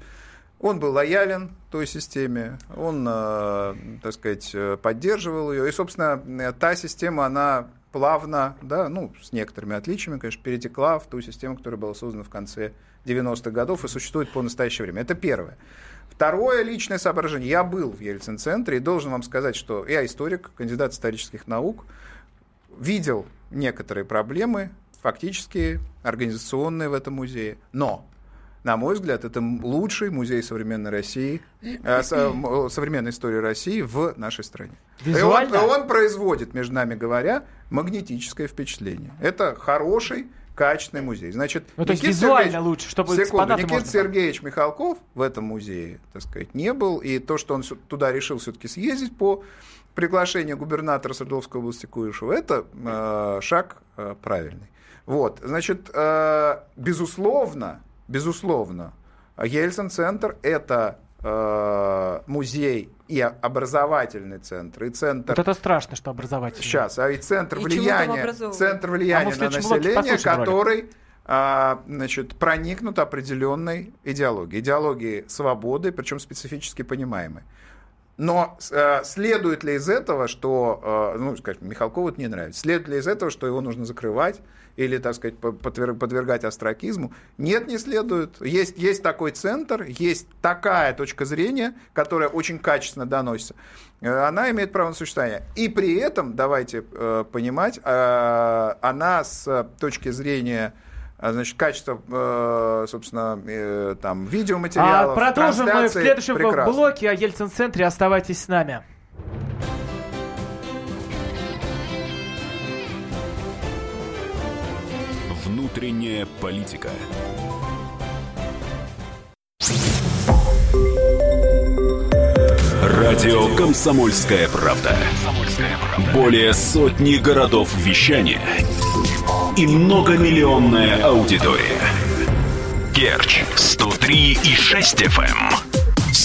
он был лоялен той системе, он, а, так сказать, поддерживал ее. И, собственно, та система, она плавно, да, ну, с некоторыми отличиями, конечно, перетекла в ту систему, которая была создана в конце 90-х годов и существует по настоящее время. Это первое. Второе личное соображение. Я был в Ельцин-центре и должен вам сказать, что я историк, кандидат исторических наук, видел некоторые проблемы, фактически организационные в этом музее. Но на мой взгляд, это лучший музей современной России, э, современной истории России в нашей стране. Визуально? И он, он производит, между нами говоря, магнетическое впечатление. Это хороший, качественный музей. Значит, ну, то есть визуально Сергеевич, лучше, чтобы секунду, Никита Сергеевич Михалков в этом музее, так сказать, не был. И то, что он туда решил все-таки съездить по приглашению губернатора Свердловской области Куишева, это э, шаг э, правильный. Вот, значит, э, безусловно, безусловно. Ельцин-центр – это э, музей и образовательный центр, и центр... Вот это страшно, что образовательный. Сейчас, а и центр и влияния, центр влияния а на население, который а, значит, проникнут определенной идеологией. Идеологией свободы, причем специфически понимаемой. Но э, следует ли из этого, что, э, ну, скажем, Михалкову это не нравится, следует ли из этого, что его нужно закрывать или, так сказать, подвергать астракизму? Нет, не следует. Есть, есть такой центр, есть такая точка зрения, которая очень качественно доносится. Э, она имеет право на существование. И при этом, давайте э, понимать, э, она с точки зрения значит, качество, собственно, там, видеоматериалов, а Продолжим мы в следующем прекрасно. блоке о Ельцин-центре. Оставайтесь с нами. Внутренняя политика. Радио «Комсомольская правда». Более сотни городов вещания – и многомиллионная аудитория. Керч 103 и 6 FM.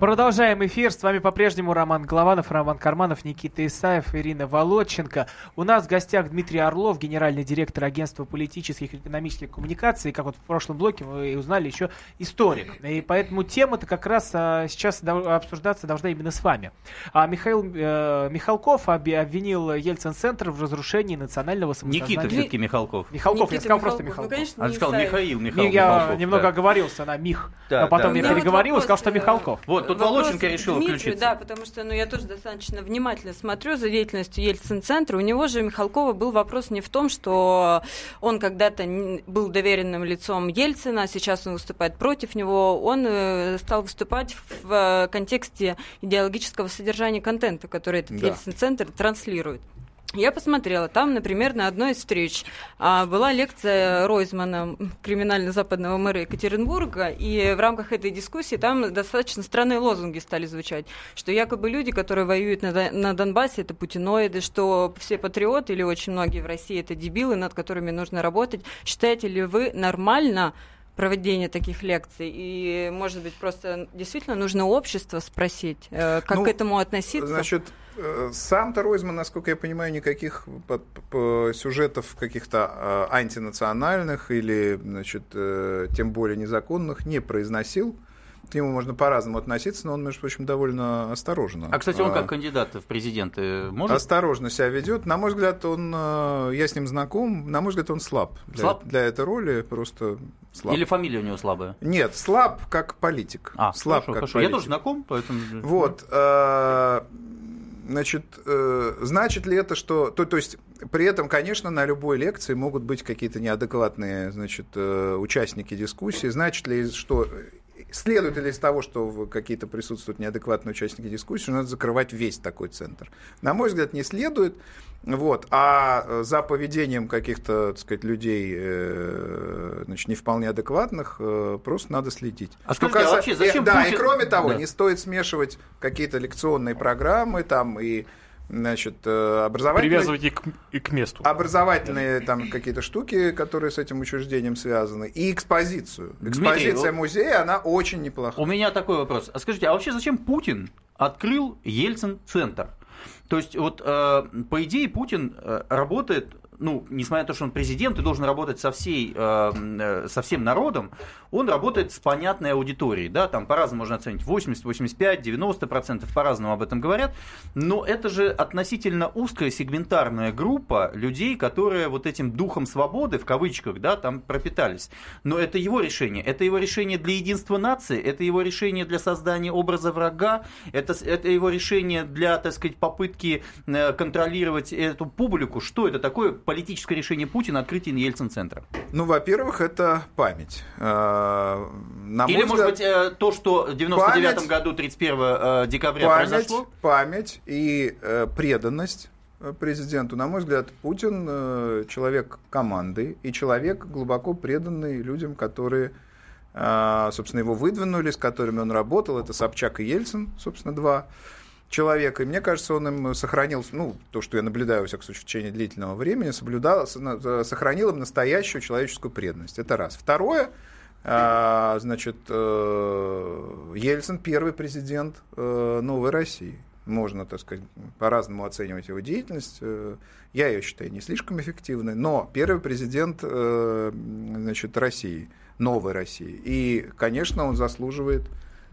Продолжаем эфир. С вами по-прежнему Роман Голованов, Роман Карманов, Никита Исаев, Ирина Володченко. У нас в гостях Дмитрий Орлов, генеральный директор агентства политических и экономических коммуникаций. Как вот в прошлом блоке вы узнали, еще историк. И поэтому тема-то как раз а, сейчас обсуждаться должна именно с вами. А Михаил э, Михалков обвинил Ельцин-центр в разрушении национального самосознания. Никита все-таки Михалков. Михалков, Никита я сказал Михалков. просто Михалков. Ну, конечно, а сказал Михаил Михалков. Я Михалков, немного да. оговорился на Мих, да, но потом да. я переговорил и сказал, что Михалков. Вот, тут Волоченко решил Дмитрию, включиться. Да, потому что ну, я тоже достаточно внимательно смотрю за деятельностью Ельцин-центра. У него же, Михалкова, был вопрос не в том, что он когда-то был доверенным лицом Ельцина, а сейчас он выступает против него. Он э, стал выступать в э, контексте идеологического содержания контента, который этот да. Ельцин-центр транслирует. Я посмотрела, там, например, на одной из встреч а, была лекция Ройзмана, криминально-западного мэра Екатеринбурга, и в рамках этой дискуссии там достаточно странные лозунги стали звучать, что якобы люди, которые воюют на, на Донбассе, это путиноиды, что все патриоты или очень многие в России это дебилы, над которыми нужно работать. Считаете ли вы нормально проведение таких лекций? И, может быть, просто действительно нужно общество спросить, э, как ну, к этому относиться? Значит, э, сам-то Ройзман, насколько я понимаю, никаких сюжетов каких-то э, антинациональных или, значит, тем более незаконных не произносил к нему можно по-разному относиться, но он, между прочим, довольно осторожно. А, кстати, он как кандидат в президенты может? Осторожно себя ведет. На мой взгляд, он, э, я с ним знаком, на мой взгляд, он слаб. Для, слаб? Для этой роли просто слаб. Или фамилия у него слабая? Нет, слаб как политик. А, слаб хорошо, как хорошо. политик. Я тоже знаком, поэтому... Вот. Э, значит, э, значит ли это, что... То, то есть, при этом, конечно, на любой лекции могут быть какие-то неадекватные, значит, участники дискуссии. Значит ли, что Следует ли из того, что какие-то присутствуют неадекватные участники дискуссии, надо закрывать весь такой центр? На мой взгляд, не следует. Вот. А э, за поведением каких-то, так сказать, людей э, значит, не вполне адекватных э, просто надо следить. А скажите, а вообще зачем Да, Путин... и кроме того, да. не стоит смешивать какие-то лекционные программы там и значит, э, образовательные... Привязывайте к, и к месту. Образовательные там какие-то штуки, которые с этим учреждением связаны, и экспозицию. Экспозиция Дмитрий, музея, она очень неплохая. У меня такой вопрос. А скажите, а вообще зачем Путин открыл Ельцин-центр? То есть, вот, э, по идее, Путин э, работает ну, несмотря на то, что он президент и должен работать со, всей, э, э, со всем народом, он работает с понятной аудиторией. Да, там по-разному можно оценить 80, 85, 90 процентов, по-разному об этом говорят. Но это же относительно узкая сегментарная группа людей, которые вот этим духом свободы, в кавычках, да, там пропитались. Но это его решение. Это его решение для единства нации, это его решение для создания образа врага, это, это его решение для, так сказать, попытки э, контролировать эту публику. Что это такое? Политическое решение Путина открытие Ельцин-центра? Ну, во-первых, это память. Э, на Или, может взгляд, быть, э, то, что в 99 память, году, 31 э, декабря память, произошло? Память и преданность президенту. На мой взгляд, Путин человек команды и человек глубоко преданный людям, которые, собственно, его выдвинули, с которыми он работал. Это Собчак и Ельцин, собственно, два человека. И мне кажется, он им сохранил, ну, то, что я наблюдаю, во всяком случае, в течение длительного времени, соблюдал, сохранил им настоящую человеческую преданность. Это раз. Второе, а, значит, э, Ельцин первый президент э, новой России. Можно, так сказать, по-разному оценивать его деятельность. Э, я ее считаю не слишком эффективной, но первый президент значит, России, новой России. И, конечно, он заслуживает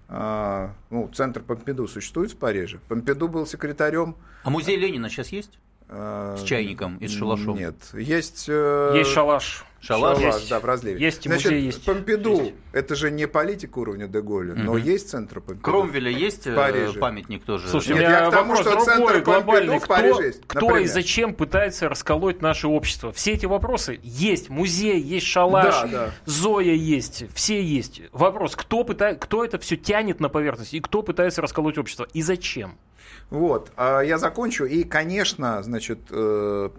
ну, центр Помпиду существует в Париже. Помпиду был секретарем. А музей Ленина сейчас есть? А, с чайником и с шалашом? Нет. Есть... Э... Есть шалаш. Шалаш, Шалаш есть. да, в разливе. Есть и Значит, музей, есть. Помпиду, есть. это же не политика уровня Деголя, угу. но есть центр Помпиду. Кромвеля есть э, памятник тоже? Слушай, Нет, я к тому, что другой, глобальный. Кто, есть, кто и зачем пытается расколоть наше общество? Все эти вопросы есть. Музей, есть шалаш, да, да. Зоя есть, все есть. Вопрос, кто, пытает, кто это все тянет на поверхность и кто пытается расколоть общество и зачем? Вот, а я закончу. И, конечно, значит, э,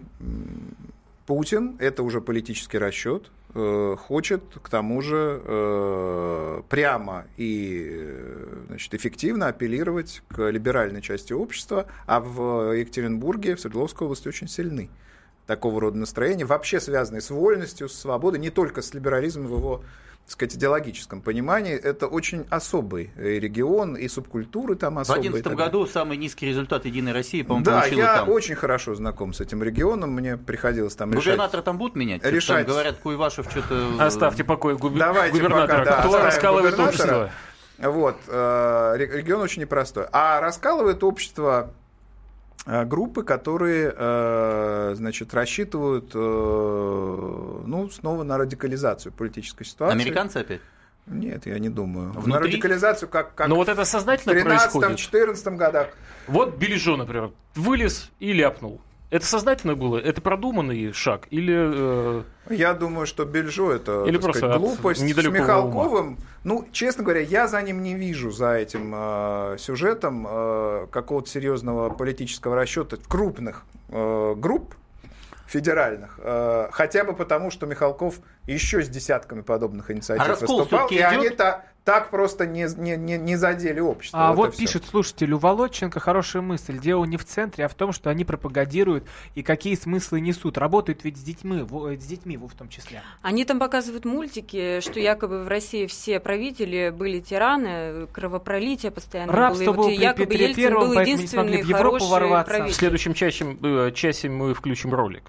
Путин, это уже политический расчет, э, хочет к тому же э, прямо и значит, эффективно апеллировать к либеральной части общества, а в Екатеринбурге, в Свердловской области очень сильны такого рода настроения, вообще связанные с вольностью, с свободой, не только с либерализмом в его сказать, идеологическом понимании, это очень особый регион, и субкультуры там особые. В 2011 году самый низкий результат Единой России, по-моему, Да, я там. очень хорошо знаком с этим регионом, мне приходилось там решать. Губернатор там будут менять? Решать. Там, говорят, Куйвашев что-то... Оставьте покой губ... Давайте губернатора. Пока, да, Кто раскалывает общество? Вот, э, регион очень непростой. А раскалывает общество Э, группы, которые, э, значит, рассчитывают, э, ну, снова на радикализацию политической ситуации. Американцы опять? Нет, я не думаю. Внутри? На радикализацию как, как Но вот это сознательно в 13-14 годах. Вот Бележо, например, вылез и ляпнул. Это сознательно было? Это продуманный шаг? Или... Э... Я думаю, что Бельжо это Или просто сказать, глупость. С Михалковым, ума. ну, честно говоря, я за ним не вижу, за этим э, сюжетом э, какого-то серьезного политического расчета крупных э, групп федеральных. Э, хотя бы потому, что Михалков еще с десятками подобных инициатив а выступал, и идет? они-то так просто не, не, не, не задели общество. А вот, вот пишет все. слушатель, у Володченко хорошая мысль. Дело не в центре, а в том, что они пропагандируют и какие смыслы несут. Работают ведь с детьми, с детьми в том числе. Они там показывают мультики, что якобы в России все правители были тираны, кровопролитие постоянно Рабство было. И вот якобы Петре Ельцин был единственный в Европу ворваться. Правитель. В следующем часе, э, часе мы включим ролик.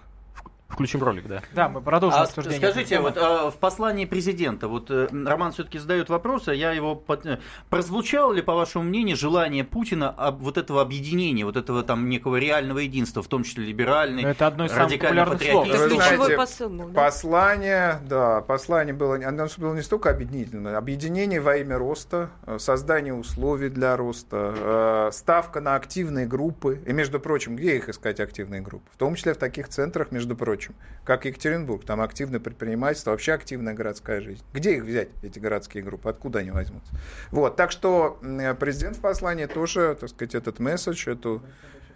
Включим ролик, да. Да, мы продолжим а обсуждение. Скажите, вот а, в послании президента, вот э, Роман все-таки задает вопрос, а я его под... Э, прозвучало ли, по вашему мнению, желание Путина об, вот этого объединения, вот этого там некого реального единства, в том числе либеральный, Это одно из самых популярных слов. Это ключевой посыл да? Послание, да, послание было, оно было не столько объединительное, объединение во имя роста, э, создание условий для роста, ставка на активные группы. И, между прочим, где их искать активные группы? В том числе в таких центрах, между прочим, прочим, как Екатеринбург, там активное предпринимательство, вообще активная городская жизнь. Где их взять, эти городские группы, откуда они возьмутся? Вот, так что президент в послании тоже, так сказать, этот месседж, эту,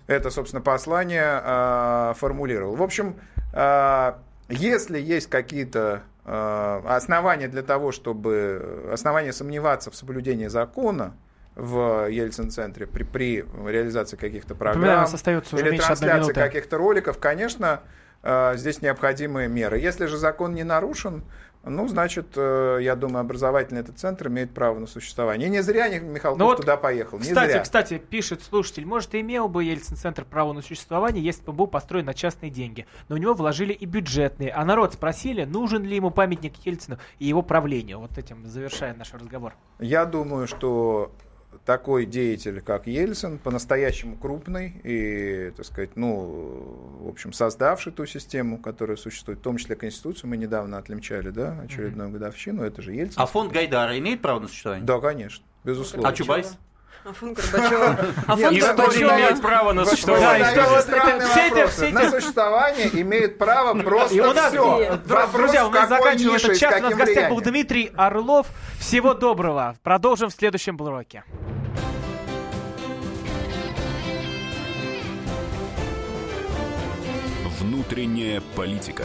это, собственно, послание э, формулировал. В общем, э, если есть какие-то э, основания для того, чтобы основания сомневаться в соблюдении закона, в Ельцин-центре при, при реализации каких-то программ или трансляции каких-то роликов, конечно, Э, здесь необходимые меры. Если же закон не нарушен, ну, значит, э, я думаю, образовательный этот центр имеет право на существование. И не зря Михалков ну вот, туда поехал. Не кстати, зря. кстати, пишет слушатель, может, и имел бы Ельцин-центр право на существование, если бы был построен на частные деньги. Но у него вложили и бюджетные. А народ спросили, нужен ли ему памятник Ельцину и его правлению. Вот этим завершая наш разговор. Я думаю, что такой деятель, как Ельцин, по-настоящему крупный и, так сказать, ну, в общем, создавший ту систему, которая существует, в том числе Конституцию, мы недавно отлемчали, да, очередную mm-hmm. годовщину, это же Ельцин. А фонд Гайдара имеет право на существование? Да, конечно, безусловно. А Чубайс? А фонд Горбачева. А фонд Горбачева имеет право на существование. На существование имеет право просто все. Друзья, у нас заканчивается час. У нас в гостях был Дмитрий Орлов. Всего доброго. Продолжим в следующем блоке. Внутренняя политика.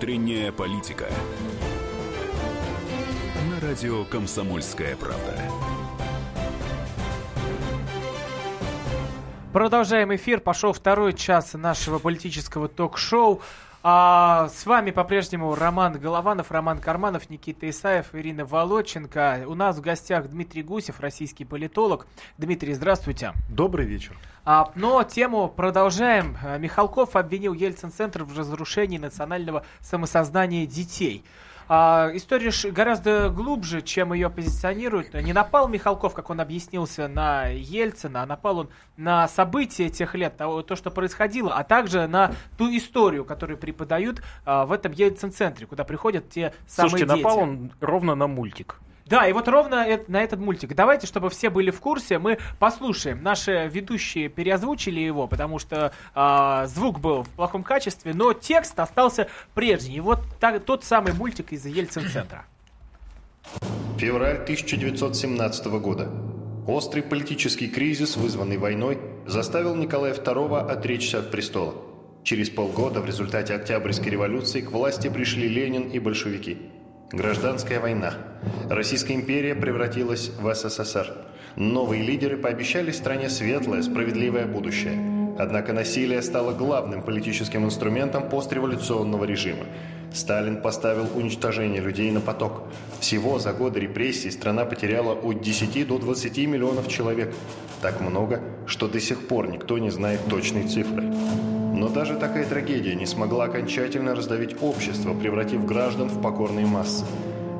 Внутренняя политика. На радио «Комсомольская правда». Продолжаем эфир. Пошел второй час нашего политического ток-шоу. А, с вами по-прежнему Роман Голованов, Роман Карманов, Никита Исаев, Ирина Володченко. У нас в гостях Дмитрий Гусев, российский политолог. Дмитрий, здравствуйте. Добрый вечер. А, но тему продолжаем. Михалков обвинил Ельцин-центр в разрушении национального самосознания детей. А, история гораздо глубже, чем ее позиционируют. Не напал Михалков, как он объяснился, на Ельцина, а напал он на события тех лет, то, то что происходило, а также на ту историю, которую преподают а, в этом Ельцин-центре, куда приходят те самые Слушайте, дети. напал он ровно на мультик. Да, и вот ровно на этот мультик. Давайте, чтобы все были в курсе, мы послушаем. Наши ведущие переозвучили его, потому что э, звук был в плохом качестве, но текст остался прежний. И вот так, тот самый мультик из Ельцин-центра. Февраль 1917 года. Острый политический кризис, вызванный войной, заставил Николая II отречься от престола. Через полгода в результате Октябрьской революции к власти пришли Ленин и большевики. Гражданская война. Российская империя превратилась в СССР. Новые лидеры пообещали стране светлое, справедливое будущее. Однако насилие стало главным политическим инструментом постреволюционного режима. Сталин поставил уничтожение людей на поток. Всего за годы репрессий страна потеряла от 10 до 20 миллионов человек. Так много, что до сих пор никто не знает точной цифры. Но даже такая трагедия не смогла окончательно раздавить общество, превратив граждан в покорные массы.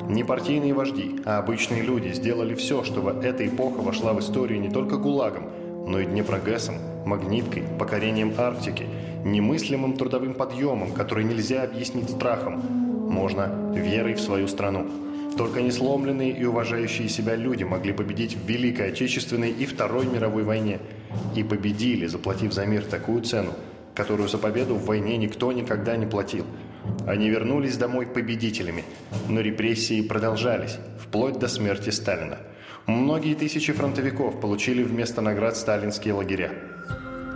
Не партийные вожди, а обычные люди сделали все, чтобы эта эпоха вошла в историю не только ГУЛАГом, но и Днепрогэсом, Магниткой, покорением Арктики, немыслимым трудовым подъемом, который нельзя объяснить страхом, можно верой в свою страну. Только несломленные и уважающие себя люди могли победить в Великой Отечественной и Второй мировой войне. И победили, заплатив за мир такую цену, которую за победу в войне никто никогда не платил. Они вернулись домой победителями, но репрессии продолжались, вплоть до смерти Сталина. Многие тысячи фронтовиков получили вместо наград сталинские лагеря.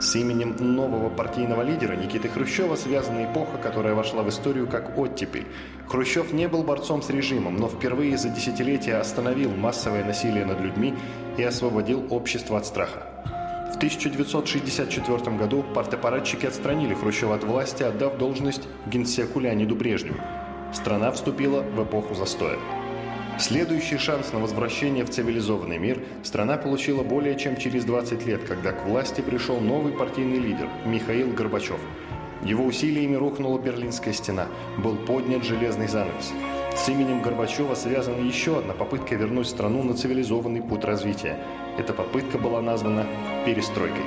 С именем нового партийного лидера Никиты Хрущева связана эпоха, которая вошла в историю как оттепель. Хрущев не был борцом с режимом, но впервые за десятилетия остановил массовое насилие над людьми и освободил общество от страха. В 1964 году партапаратчики отстранили Хрущева от власти, отдав должность генсеку Леониду Брежневу. Страна вступила в эпоху застоя. Следующий шанс на возвращение в цивилизованный мир страна получила более чем через 20 лет, когда к власти пришел новый партийный лидер Михаил Горбачев. Его усилиями рухнула Берлинская стена, был поднят железный занавес. С именем Горбачева связана еще одна попытка вернуть страну на цивилизованный путь развития. Эта попытка была названа «перестройкой».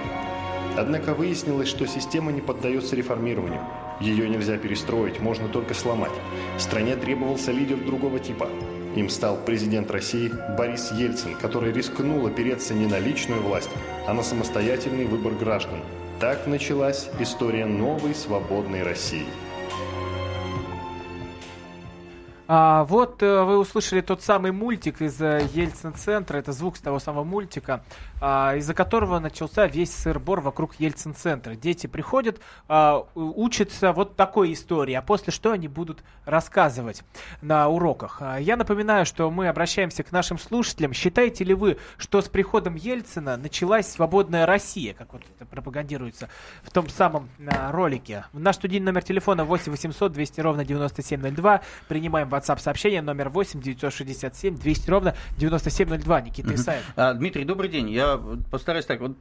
Однако выяснилось, что система не поддается реформированию. Ее нельзя перестроить, можно только сломать. Стране требовался лидер другого типа. Им стал президент России Борис Ельцин, который рискнул опереться не на личную власть, а на самостоятельный выбор граждан. Так началась история новой свободной России. А, вот э, вы услышали тот самый мультик из э, Ельцин-центра, это звук с того самого мультика, а, из-за которого начался весь сыр-бор вокруг Ельцин-центра. Дети приходят, а, учатся вот такой истории, а после что они будут рассказывать на уроках. А, я напоминаю, что мы обращаемся к нашим слушателям. Считаете ли вы, что с приходом Ельцина началась свободная Россия, как вот это пропагандируется в том самом а, ролике? Наш студийный номер телефона 8 800 200 ровно 9702. Принимаем WhatsApp сообщение номер 8 967 200 ровно 9702. Никита Исаев. А, Дмитрий, добрый день. Я постараюсь так. Вот,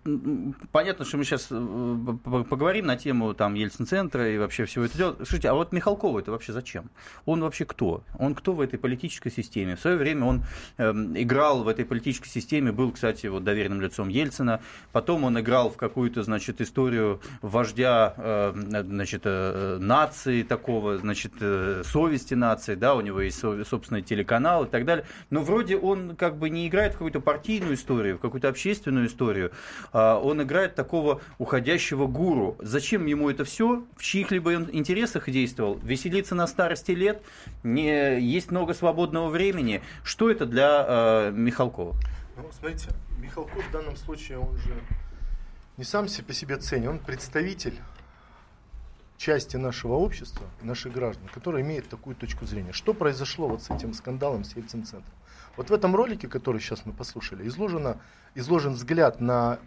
понятно, что мы сейчас э, поговорим на тему там Ельцин-центра и вообще всего это дела. Слушайте, а вот Михалкова это вообще зачем? Он вообще кто? Он кто в этой политической системе? В свое время он э, играл в этой политической системе, был, кстати, вот доверенным лицом Ельцина. Потом он играл в какую-то, значит, историю вождя, э, значит, э, нации такого, значит, э, совести нации, да, у него есть собственный телеканал и так далее. Но вроде он как бы не играет в какую-то партийную историю, в какую-то общественную историю. А он играет такого уходящего гуру. Зачем ему это все? В чьих-либо интересах действовал? Веселиться на старости лет? Не, есть много свободного времени. Что это для э, Михалкова? Ну, смотрите, Михалков в данном случае, он же не сам по себе ценен, он представитель части нашего общества, наших граждан, которые имеют такую точку зрения. Что произошло вот с этим скандалом с Ельцин-центром? Вот в этом ролике, который сейчас мы послушали, изложено, изложен взгляд на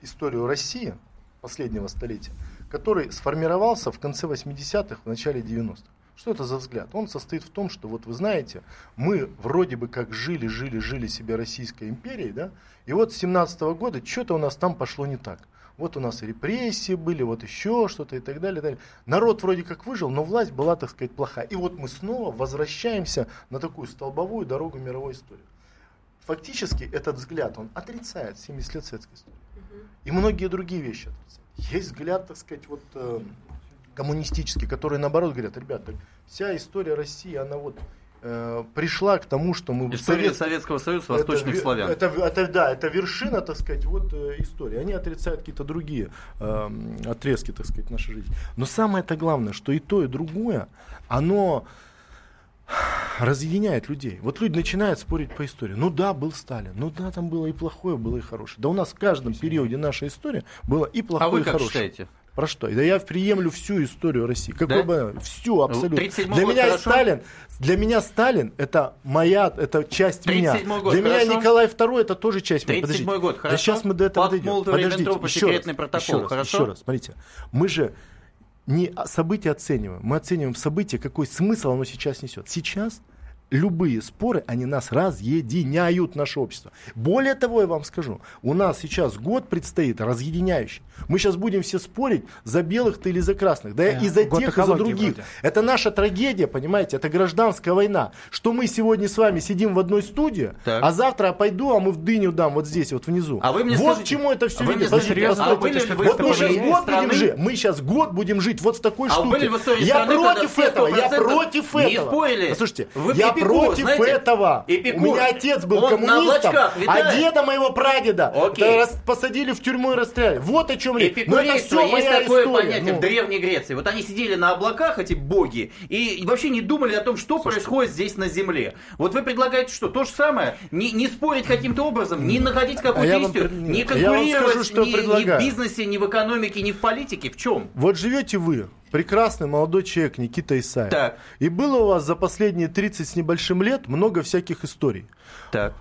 историю России последнего столетия, который сформировался в конце 80-х, в начале 90-х. Что это за взгляд? Он состоит в том, что вот вы знаете, мы вроде бы как жили, жили, жили себе Российской империей, да, и вот с 17 -го года что-то у нас там пошло не так вот у нас репрессии были, вот еще что-то и так далее, и далее. Народ вроде как выжил, но власть была, так сказать, плохая. И вот мы снова возвращаемся на такую столбовую дорогу мировой истории. Фактически этот взгляд, он отрицает 70 лет советской истории. И многие другие вещи отрицают. Есть взгляд, так сказать, вот э, коммунистический, который наоборот говорят, ребята, вся история России, она вот э, пришла к тому, что мы... История Совет... Советского Союза восточных это, славян. Это, это, да, это вершина, так сказать, вот э, истории. Они отрицают какие-то другие э, отрезки, так сказать, нашей жизни. Но самое-то главное, что и то, и другое, оно разъединяет людей. Вот люди начинают спорить по истории. Ну да, был Сталин. Ну да, там было и плохое, было и хорошее. Да у нас в каждом периоде нашей истории было и плохое, а вы и как хорошее. считаете? Про что? Да я приемлю всю историю России. Какой Да? бы всю абсолютно. Ну, Для меня хорошо. Сталин, для меня Сталин это моя, это часть меня. 37-й год Для меня хорошо. Николай II это тоже часть меня. 37-й Подождите. год, Да хорошо. сейчас мы до этого дойдем. Подождите, еще раз, протокол, еще раз, хорошо? еще раз, смотрите. Мы же не события оцениваем, мы оцениваем события, какой смысл оно сейчас несет. Сейчас любые споры, они нас разъединяют, наше общество. Более того, я вам скажу, у нас сейчас год предстоит разъединяющий. Мы сейчас будем все спорить, за белых ты или за красных. Да Э, и за тех, и за других. вроде. Это наша трагедия, понимаете, это гражданская война. Что мы сегодня с вами сидим в одной студии, Так. а завтра я пойду, а мы в дыню дам вот здесь, вот внизу. А вы мне вот скажите, к чему это все а вы мне ведет. Подождите, а постойте. были ли вы Вот мы сейчас год страны? будем жить, мы сейчас год будем жить вот в такой А штуке. были в истории я страны, против этого, я 100% против не этого. спорили? Послушайте, Вы я против знаете? этого. Эпикур. У меня отец был Он коммунистом, а деда моего прадеда Окей. посадили в тюрьму и расстреляли. Вот о чем речь. Но это все есть моя такое история. понятие Ну. в Древней Греции. Вот они сидели на облаках, эти боги, и вообще не думали о том, что происходит здесь на Земле. Вот вы предлагаете что? То же самое? Не, не спорить каким-то образом, не находить А какую-то вам истину, пред- не нет, я вам конкурировать скажу, что ни, ни в бизнесе, ни в экономике, ни в политике. В чем? Вот живете вы, прекрасный молодой человек Никита Исаев. Так. И было у вас за последние 30 с небольшим лет много всяких историй. Так.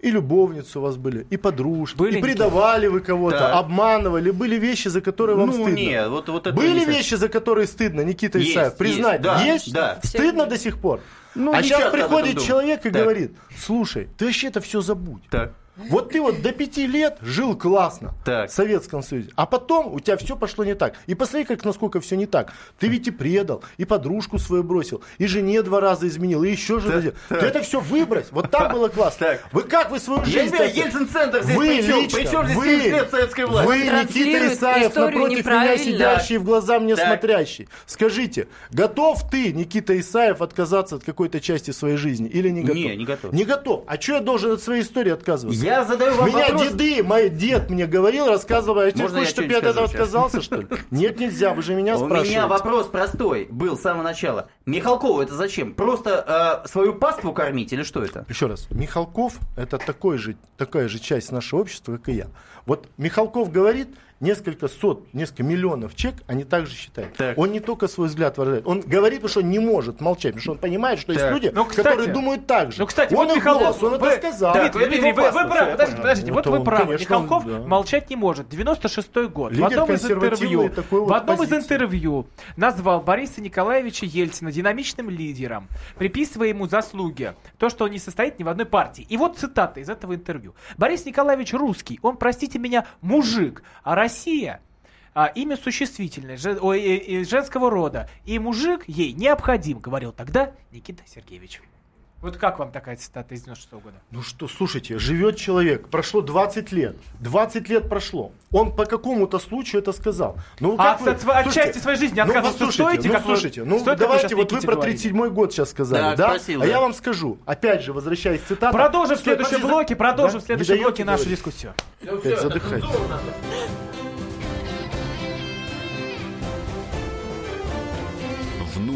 И любовницы у вас были, и подружки, Были, и предавали вы кого-то, Так. обманывали, были вещи, за которые вам ну, стыдно. нет, вот, вот это Были вещи, за которые стыдно, Никита Есть, Исаев, есть, признать? да, есть? да. Стыдно до сих пор? Ну, а сейчас приходит человек и Так. говорит, слушай, ты вообще это все забудь. Так. Вот ты вот до пяти лет жил классно Так. в Советском Союзе, а потом у тебя все пошло не так. И посмотри, как насколько все не так. Ты ведь и предал, и подружку свою бросил, и жене два раза изменил, и еще же. Ты это все выбрось. Вот так было классно. Так. Вы как вы свою Я жизнь... так- Ельцин-центр здесь вы при чем? лично, При чем здесь вы, 70 лет советской власти? Вы, Никита Исаев, напротив меня сидящий, в глаза мне Так. смотрящий. Скажите, готов ты, Никита Исаев, отказаться от какой-то части своей жизни или не готов? Не, не готов. Не готов. А что я должен от своей истории отказываться? Я задаю вам Меня вопрос. деды, мой дед мне говорил, рассказывал, а тебе Можно я хочешь, чтобы что-нибудь я от этого сейчас? отказался, что ли? Нет, нельзя, вы же меня У спрашиваете. меня вопрос простой был с самого начала. Михалкову это зачем? Просто э, свою паству кормить или что это? Еще раз, Михалков это такой же, такая же часть нашего общества, как и я. Вот Михалков говорит, несколько сот, несколько миллионов человек, они также считают. Так. Он не только свой взгляд выражает, он говорит, потому что он не может молчать, потому что он понимает, что есть Так. люди, Ну, кстати, которые думают так же. Ну, кстати, он вот Михалков, он вы- это сказал. Так, Дмитрий, вы, правы, подождите, подождите, Ну, вот вы он, правы. конечно, он, Михалков да. молчать не может. 96-й год. Лидер в одном из интервью, вот в одном из интервью назвал Бориса Николаевича Ельцина динамичным лидером, приписывая ему заслуги, то, что он не состоит ни в одной партии. И вот цитата из этого интервью. Борис Николаевич русский, он, простите меня, мужик, а Россия а, имя существительное, же- ой, э, э, женского рода. И мужик ей необходим, говорил тогда Никита Сергеевич. Вот как вам такая цитата из 96 года? Ну что, слушайте, живет человек, прошло 20 лет, 20 лет прошло, он по какому-то случаю это сказал. Ну, А как вы- от, от- от слушайте, части своей жизни ну, отказываться послушайте, стоите? ну, как вы- слушайте, ну стоит, вы давайте, сейчас вот вы про говорили? 37-й год сейчас сказали, Так, да? спросил, а да. я вам скажу, опять же, возвращаясь к цитатам. Продолжим в следующем блоке, продолжим в да? следующем Не даете блоке нашу говорить? дискуссию. Опять задыхаюсь.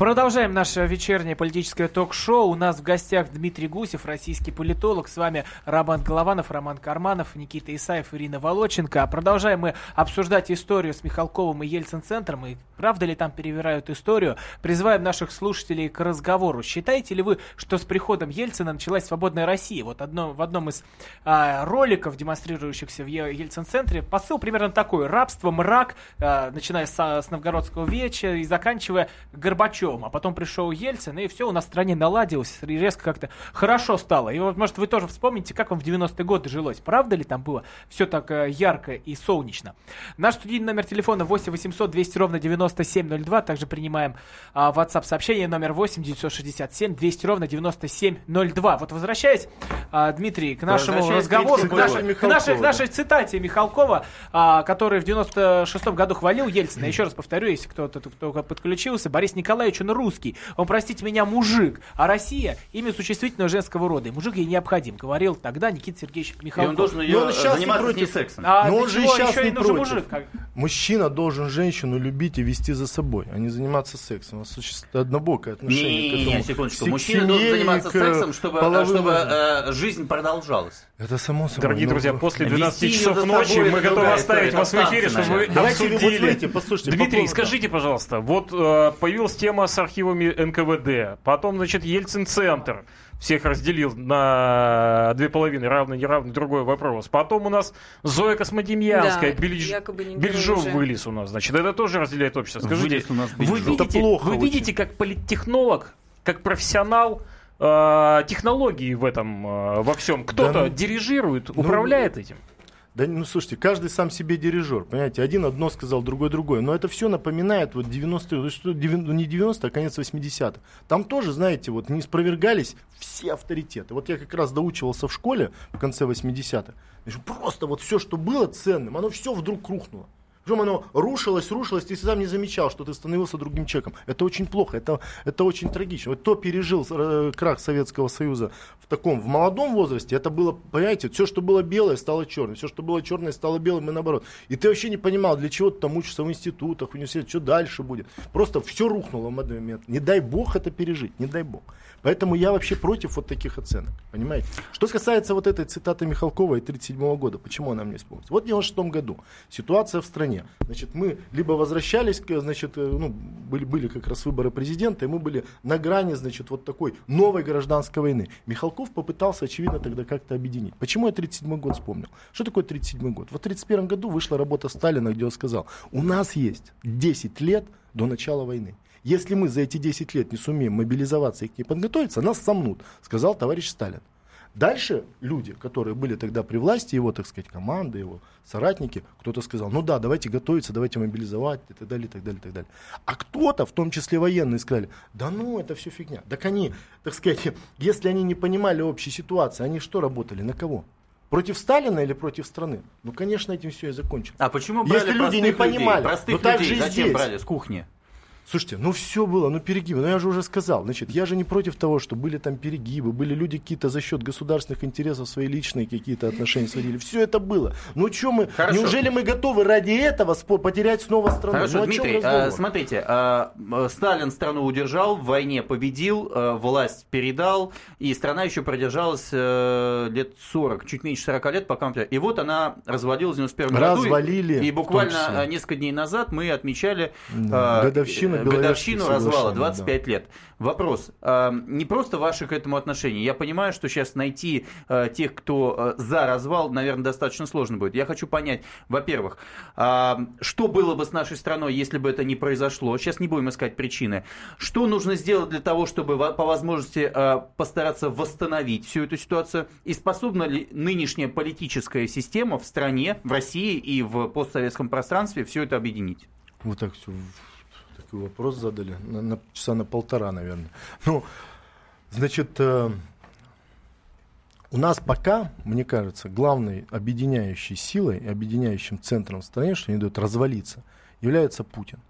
Продолжаем наше вечернее политическое ток-шоу. У нас в гостях Дмитрий Гусев, российский политолог. С вами Роман Голованов, Роман Карманов, Никита Исаев, Ирина Волоченко. Продолжаем мы обсуждать историю с Михалковым и Ельцин-центром. И правда ли там перевирают историю? Призываем наших слушателей к разговору. Считаете ли вы, что с приходом Ельцина началась свободная Россия? Вот одно, в одном из а, роликов, демонстрирующихся в Ельцин-центре, посыл примерно такой. Рабство, мрак, а, начиная с, с Новгородского веча и заканчивая Горбачевым Горбачевым, а потом пришел Ельцин, и все у нас в стране наладилось, резко как-то хорошо стало. И вот, может, вы тоже вспомните, как вам в 90-е годы жилось. Правда ли там было все так э, ярко и солнечно? Наш студийный номер телефона 8 800 200 ровно 9702. Также принимаем а, WhatsApp сообщение номер 8 967 200 ровно 9702. Вот возвращаясь, а, Дмитрий, к нашему разговору, к нашей, к, нашей, к нашей цитате Михалкова, а, который в 96-м году хвалил Ельцина. Еще раз повторю, если кто-то кто подключился, Борис Николаевич он русский, он, простите меня, мужик, а Россия имя существительного женского рода, и мужик ей необходим, говорил тогда Никита Сергеевич Михалков. И он должен ее он сейчас заниматься не против. сексом. А Но он же сейчас еще не против. Мужик, как... Мужчина должен женщину любить и вести за собой, а не заниматься сексом. У нас существует однобокое отношение не, к этому. Не, секундочку. Мужчина должен заниматься сексом, чтобы, чтобы э, жизнь продолжалась. Это само собой. Дорогие но... друзья, после 12 часов ночи мы готовы оставить вас в эфире, чтобы вы обсудили. Вот послушайте, Дмитрий, по скажите, пожалуйста, вот э, появилась тема с архивами НКВД, потом, значит, Ельцин-центр всех разделил на две половины, равный, неравный, другой вопрос. Потом у нас Зоя Космодемьянская, да, Бельж... Бельжов вылез у нас, значит, это тоже разделяет общество. Скажите, вы видите, вы видите, как политтехнолог, как профессионал, э, технологии в этом э, во всем. Кто-то да, ну, дирижирует, ну, управляет этим. Да, ну слушайте, каждый сам себе дирижер, понимаете, один одно сказал, другой другое, но это все напоминает вот 90-е, ну, не 90 а конец 80-х. Там тоже, знаете, вот не спровергались все авторитеты. Вот я как раз доучивался в школе в конце 80-х, просто вот все, что было ценным, оно все вдруг рухнуло. Причем оно рушилось, рушилось, ты сам не замечал, что ты становился другим человеком. Это очень плохо, это, это очень трагично. Вот кто пережил э, крах Советского Союза в таком, в молодом возрасте, это было, понимаете, все, что было белое, стало черным, все, что было черное, стало белым и наоборот. И ты вообще не понимал, для чего ты там учишься в институтах, в университете, что дальше будет. Просто все рухнуло в один момент. Не дай бог это пережить, не дай бог. Поэтому я вообще против вот таких оценок, понимаете? Что касается вот этой цитаты Михалкова и 1937 года, почему она мне вспомнилась? Вот в 96 году ситуация в стране. Значит, мы либо возвращались, значит, э, ну, были, были как раз выборы президента, и мы были на грани, значит, вот такой новой гражданской войны. Михалков попытался, очевидно, тогда как-то объединить. Почему я 1937 год вспомнил? Что такое 1937 год? В 1931 году вышла работа Сталина, где он сказал, у нас есть 10 лет до начала войны. Если мы за эти 10 лет не сумеем мобилизоваться и к ней подготовиться, нас сомнут, сказал товарищ Сталин. Дальше люди, которые были тогда при власти, его, так сказать, команды, его соратники, кто-то сказал, ну да, давайте готовиться, давайте мобилизовать и так далее, и так далее, и так далее. А кто-то, в том числе военные, сказали, да ну, это все фигня. Так они, так сказать, если они не понимали общей ситуации, они что работали, на кого? Против Сталина или против страны? Ну, конечно, этим все и закончилось. А почему брали Если люди не понимали, простых но так людей, же зачем здесь. брали с кухни? Слушайте, ну все было, ну перегибы, ну я же уже сказал, значит, я же не против того, что были там перегибы, были люди какие-то за счет государственных интересов свои личные какие-то отношения сводили, все это было. Ну что мы, Хорошо. неужели мы готовы ради этого потерять снова страну? Хорошо, ну, Дмитрий, а, смотрите, а, Сталин страну удержал, в войне победил, а, власть передал, и страна еще продержалась а, лет 40, чуть меньше 40 лет, пока... И вот она развалилась в 91 году. Развалили. И буквально несколько дней назад мы отмечали... Да, годовщину годовщину развала, 25 да. лет. Вопрос, а, не просто ваше к этому отношение. Я понимаю, что сейчас найти а, тех, кто за развал, наверное, достаточно сложно будет. Я хочу понять, во-первых, что было бы с нашей страной, если бы это не произошло. Сейчас не будем искать причины. Что нужно сделать для того, чтобы по возможности постараться восстановить всю эту ситуацию? И способна ли нынешняя политическая система в стране, в России и в постсоветском пространстве все это объединить? Вот так все такой вопрос задали, на, на часа на полтора, наверное. Ну, значит, э, у нас пока, мне кажется, главной объединяющей силой, объединяющим центром в стране, что не дает развалиться, является Путин.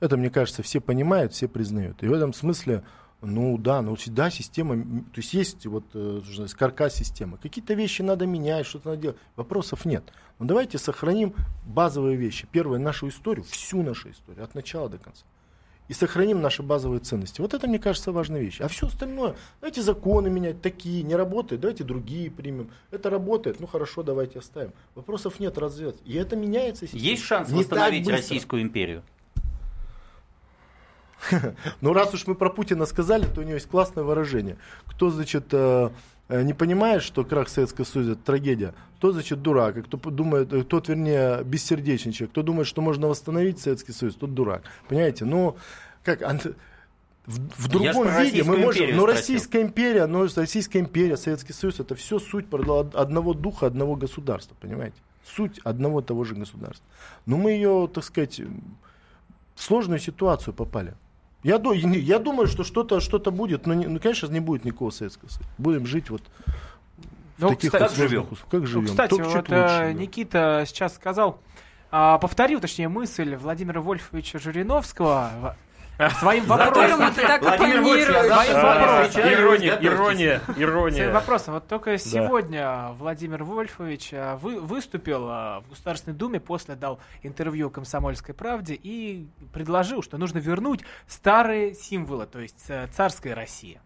Это, мне кажется, все понимают, все признают. И в этом смысле ну да, ну всегда система, то есть есть вот э, каркас системы. Какие-то вещи надо менять, что-то надо делать. Вопросов нет. Но давайте сохраним базовые вещи. Первое, нашу историю, всю нашу историю, от начала до конца. И сохраним наши базовые ценности. Вот это, мне кажется, важная вещь. А все остальное, давайте законы менять, такие, не работают, давайте другие примем. Это работает, ну хорошо, давайте оставим. Вопросов нет, развивать. И это меняется. Есть шанс не восстановить Российскую империю? Ну, раз уж мы про Путина сказали, то у него есть классное выражение. Кто, значит, э, не понимает, что крах Советского Союза это трагедия, тот, значит, дурак. И кто думает, э, тот, вернее, бессердечный человек. Кто думает, что можно восстановить Советский Союз, тот дурак. Понимаете? Ну, как, в, в другом виде мы можем, но Российская империя, но Российская империя, Советский Союз, это все суть одного духа, одного государства, понимаете? Суть одного того же государства. Но мы ее, так сказать, в сложную ситуацию попали. Я, я думаю, что что-то что будет, но, ну, конечно, не будет никакого Советского Союза. Будем жить вот в ну, таких кстати, как живем? Как живем? Ну, кстати, Только вот лучше, э, Никита сейчас сказал, а, повторил, точнее, мысль Владимира Вольфовича Жириновского Своим вопросом. ты так Ирония, ирония, ирония. Своим вопросом. Вот только сегодня Владимир Вольфович вы, выступил а, в Государственной Думе, после дал интервью «Комсомольской правде» и предложил, что нужно вернуть старые символы, то есть э, царская Россия.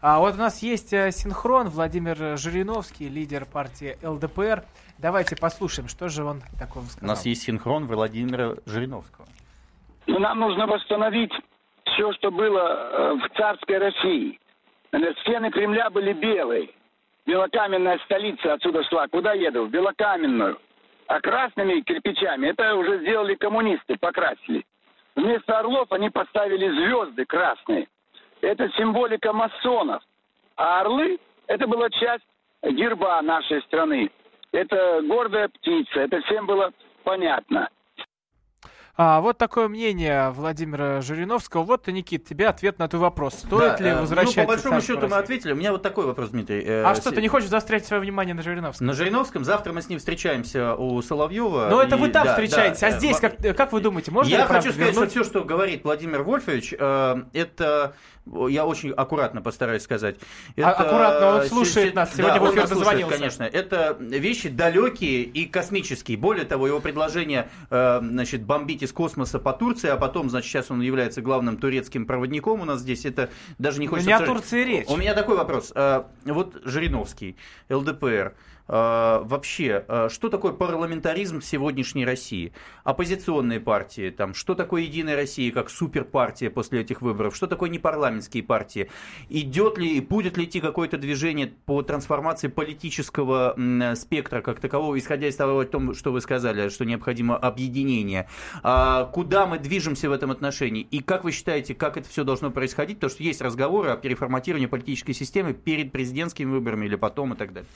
А вот у нас есть э, синхрон. Владимир Жириновский, лидер партии ЛДПР. Давайте послушаем, что же он такого сказал. У нас есть синхрон Владимира Жириновского. Ну, нам нужно восстановить все, что было э, в царской России. Стены Кремля были белые. Белокаменная столица отсюда шла. Куда еду? В Белокаменную. А красными кирпичами это уже сделали коммунисты, покрасили. Вместо орлов они поставили звезды красные. Это символика масонов. А орлы – это была часть герба нашей страны. Это гордая птица. Это всем было понятно. А, вот такое мнение Владимира Жириновского. Вот, Никит, тебе ответ на твой вопрос. Стоит да, ли возвращать? Ну, по большому счету мы ответили. У меня вот такой вопрос, Дмитрий. А что, ты не хочешь заострять свое внимание на Жириновском? На Жириновском. Завтра мы с ним встречаемся у Соловьева. Но и... это вы там да, встречаетесь. Да, а здесь, как, как вы думаете, можно Я хочу сказать, вернуть? что все, что говорит Владимир Вольфович, э, это я очень аккуратно постараюсь сказать. А, это, аккуратно, он слушает нас, сегодня да, в эфир дозвонился. конечно. Это вещи далекие и космические. Более того, его предложение э, значит, бомбить из космоса по Турции, а потом, значит, сейчас он является главным турецким проводником у нас здесь, это даже не хочется... Не о Турции речь. У меня такой вопрос. Э, вот Жириновский, ЛДПР, вообще, а, что такое парламентаризм в сегодняшней России? Оппозиционные партии, там, что такое Единая Россия как суперпартия после этих выборов? Что такое непарламентские партии? Идет ли и будет ли идти какое-то движение по трансформации политического спектра как такового, исходя из того, что вы сказали, что необходимо объединение? А куда мы движемся в этом отношении? И как вы считаете, как это все должно происходить? Потому что есть разговоры о переформатировании политической системы перед президентскими выборами или потом и так далее.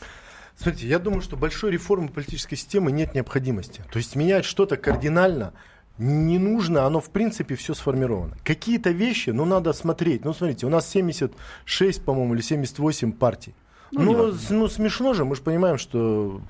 Смотрите, я думаю, что большой реформы политической системы нет необходимости. То есть менять что-то кардинально не нужно, оно в принципе все сформировано. Какие-то вещи, ну надо смотреть. Ну смотрите, у нас 76, по-моему, или 78 партий. Ну, ну, ну смешно же, мы же понимаем, что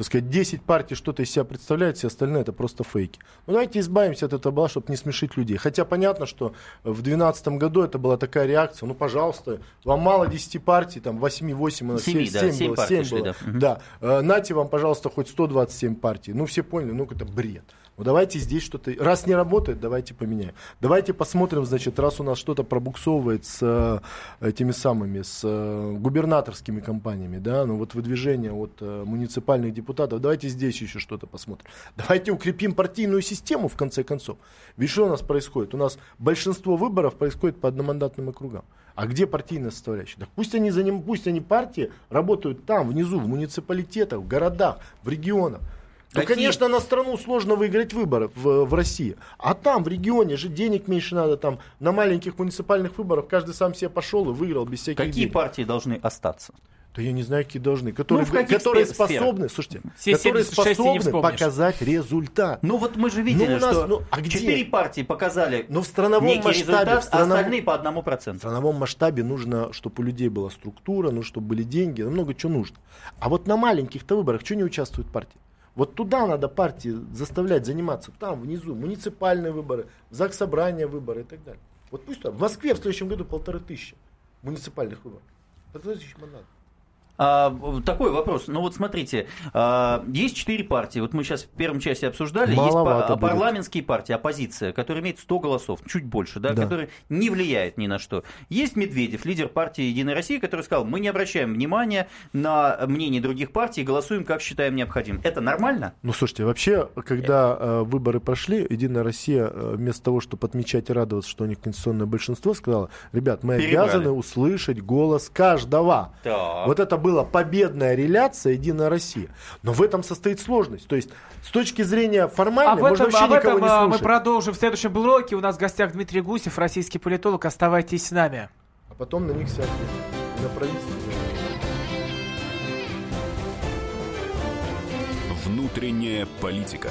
так сказать, 10 партий что-то из себя представляют, все остальные это просто фейки. Ну давайте избавимся от этого, чтобы не смешить людей. Хотя понятно, что в 2012 году это была такая реакция, ну пожалуйста, вам мало 10 партий, там 8, 8, 7, 7, да, 7 было, 7 было. Да. да. Э, нате вам, пожалуйста, хоть 127 партий. Ну все поняли, ну это бред. Ну давайте здесь что-то... Раз не работает, давайте поменяем. Давайте посмотрим, значит, раз у нас что-то пробуксовывает с э, этими самыми, с э, губернаторскими компаниями, да, ну вот выдвижение от э, муниципальных депутатов, давайте здесь еще что-то посмотрим. Давайте укрепим партийную систему, в конце концов. Ведь что у нас происходит? У нас большинство выборов происходит по одномандатным округам. А где партийная составляющая? Так пусть они, за ним, пусть они партии работают там, внизу, в муниципалитетах, в городах, в регионах. Ну, конечно, на страну сложно выиграть выборы в, в России. А там, в регионе же денег меньше надо. Там на маленьких муниципальных выборах каждый сам себе пошел и выиграл без всяких Какие денег. партии должны остаться? Да я не знаю, какие должны. Которые, ну, которые способны, слушайте, Все которые способны показать результат. Ну вот мы же видели, ну, нас, что ну, а четыре партии показали ну, в страновом некий масштабе, результат, в страновом, а остальные по одному проценту. В страновом масштабе нужно, чтобы у людей была структура, ну, чтобы были деньги, много чего нужно. А вот на маленьких-то выборах что не участвуют партии? Вот туда надо партии заставлять заниматься, там внизу, муниципальные выборы, ЗАГС собрания выборы и так далее. Вот пусть там. В Москве в следующем году полторы тысячи муниципальных выборов. Полторы тысячи мандатов. А, такой вопрос. Ну вот смотрите, а, есть четыре партии. Вот мы сейчас в первом части обсуждали. Маловато есть будет. парламентские партии, оппозиция, которая имеет 100 голосов, чуть больше, да, да. которая не влияет ни на что. Есть Медведев, лидер партии «Единая Россия», который сказал, мы не обращаем внимания на мнение других партий, голосуем, как считаем необходимым. Это нормально? Ну, слушайте, вообще, когда э, выборы прошли, «Единая Россия» э, вместо того, чтобы отмечать и радоваться, что у них конституционное большинство, сказала, ребят, мы Перебрали. обязаны услышать голос каждого. Так. Вот это было была победная реляция «Единая Россия». Но в этом состоит сложность. То есть с точки зрения формальной, об можно вообще об никого этом не а, слушать. мы продолжим в следующем блоке. У нас в гостях Дмитрий Гусев, российский политолог. Оставайтесь с нами. А потом на них все ответят. На правительство. Внутренняя политика.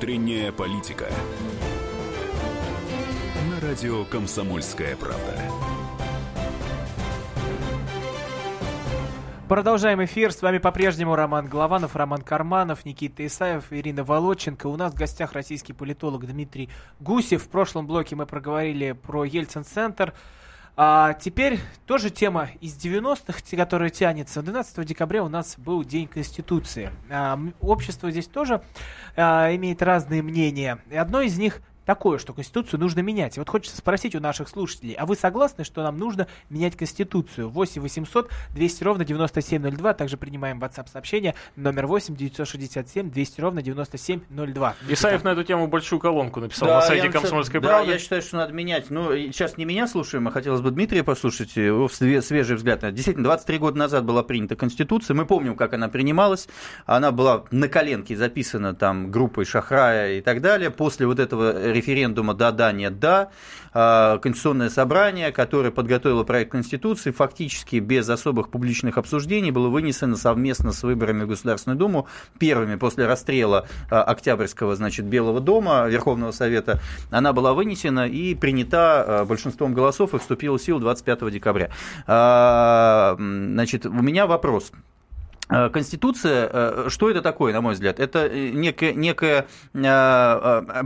Внутренняя политика. На радио «Комсомольская правда». Продолжаем эфир. С вами по-прежнему Роман Голованов, Роман Карманов, Никита Исаев, Ирина Володченко. У нас в гостях российский политолог Дмитрий Гусев. В прошлом блоке мы проговорили про Ельцин-центр. А теперь тоже тема из 90-х, которая тянется. 12 декабря у нас был День Конституции. А, общество здесь тоже а, имеет разные мнения. И одно из них такое, что Конституцию нужно менять. И вот хочется спросить у наших слушателей, а вы согласны, что нам нужно менять Конституцию? 8 800 200 ровно 9702. Также принимаем WhatsApp сообщение номер 8 967 200 ровно 9702. Исаев на эту тему большую колонку написал да, на сайте Комсомольской да, правды. я считаю, что надо менять. Ну, сейчас не меня слушаем, а хотелось бы Дмитрия послушать, его свежий взгляд. Действительно, 23 года назад была принята Конституция. Мы помним, как она принималась. Она была на коленке записана там группой Шахрая и так далее. После вот этого референдума «да-да, нет-да», а, Конституционное собрание, которое подготовило проект Конституции, фактически без особых публичных обсуждений было вынесено совместно с выборами в Государственную Думу, первыми после расстрела а, Октябрьского, значит, Белого дома, Верховного Совета, она была вынесена и принята а, большинством голосов и вступила в силу 25 декабря. Значит, у меня вопрос. Э, Конституция, э, что это такое, на мой взгляд? Это э, некое, некое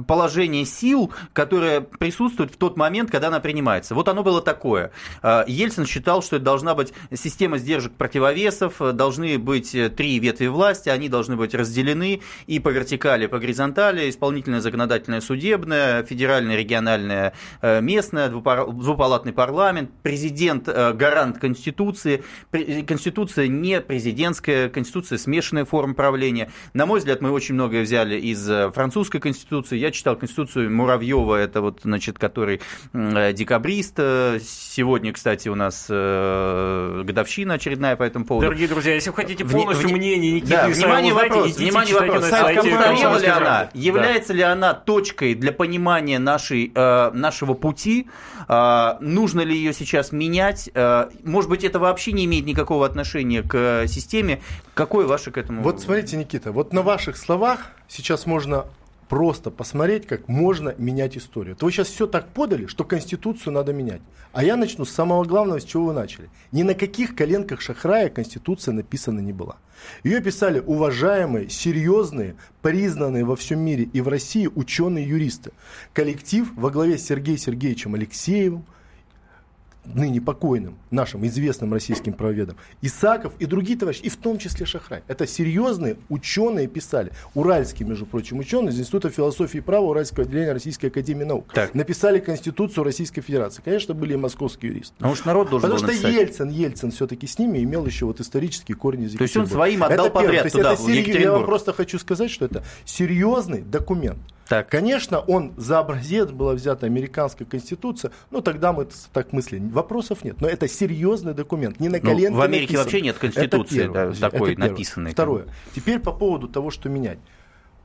положение сил, которое присутствует в тот момент, когда она принимается. Вот оно было такое. Ельцин считал, что это должна быть система сдержек противовесов, должны быть три ветви власти, они должны быть разделены и по вертикали, и по горизонтали, исполнительное, законодательное, судебное, федеральное, региональное, местное, двупалатный парламент, президент гарант Конституции, Конституция не президентская, английская конституция, смешанная форма правления. На мой взгляд, мы очень многое взяли из э, французской конституции. Я читал конституцию Муравьева, это вот, значит, который э, декабрист. Сегодня, кстати, у нас э, годовщина очередная по этому поводу. Дорогие друзья, если вы хотите полностью Вне... мнение Никиты да, внимание, знаете, вопрос, внимание, вопрос. Сайт Комстарела ли она? Является да. ли она точкой для понимания нашей, нашего пути? Нужно ли ее сейчас менять? Может быть, это вообще не имеет никакого отношения к системе. Какое ваше к этому? Вот смотрите, Никита, вот на ваших словах сейчас можно просто посмотреть, как можно менять историю. То вы сейчас все так подали, что Конституцию надо менять. А я начну с самого главного, с чего вы начали. Ни на каких коленках Шахрая Конституция написана не была. Ее писали уважаемые, серьезные, признанные во всем мире и в России ученые-юристы. Коллектив во главе с Сергеем Сергеевичем Алексеевым, ныне покойным, нашим известным российским правоведом, Исаков и другие товарищи, и в том числе Шахрай. Это серьезные ученые писали. Уральские, между прочим, ученые из Института философии и права Уральского отделения Российской Академии Наук. Так. Написали Конституцию Российской Федерации. Конечно, были и московские юристы. А уж народ должен Потому что Ельцин, Ельцин все-таки с ними имел еще вот исторические корни из То есть он своим отдал это подряд туда, это серьез... Я вам просто хочу сказать, что это серьезный документ. Так. Конечно, он за образец была взята американская конституция, ну тогда мы так мыслим, вопросов нет. Но это серьезный документ, не на ну, коленке ну, В Америке написан. вообще нет конституции да, такой это написанной. Второе. Теперь по поводу того, что менять.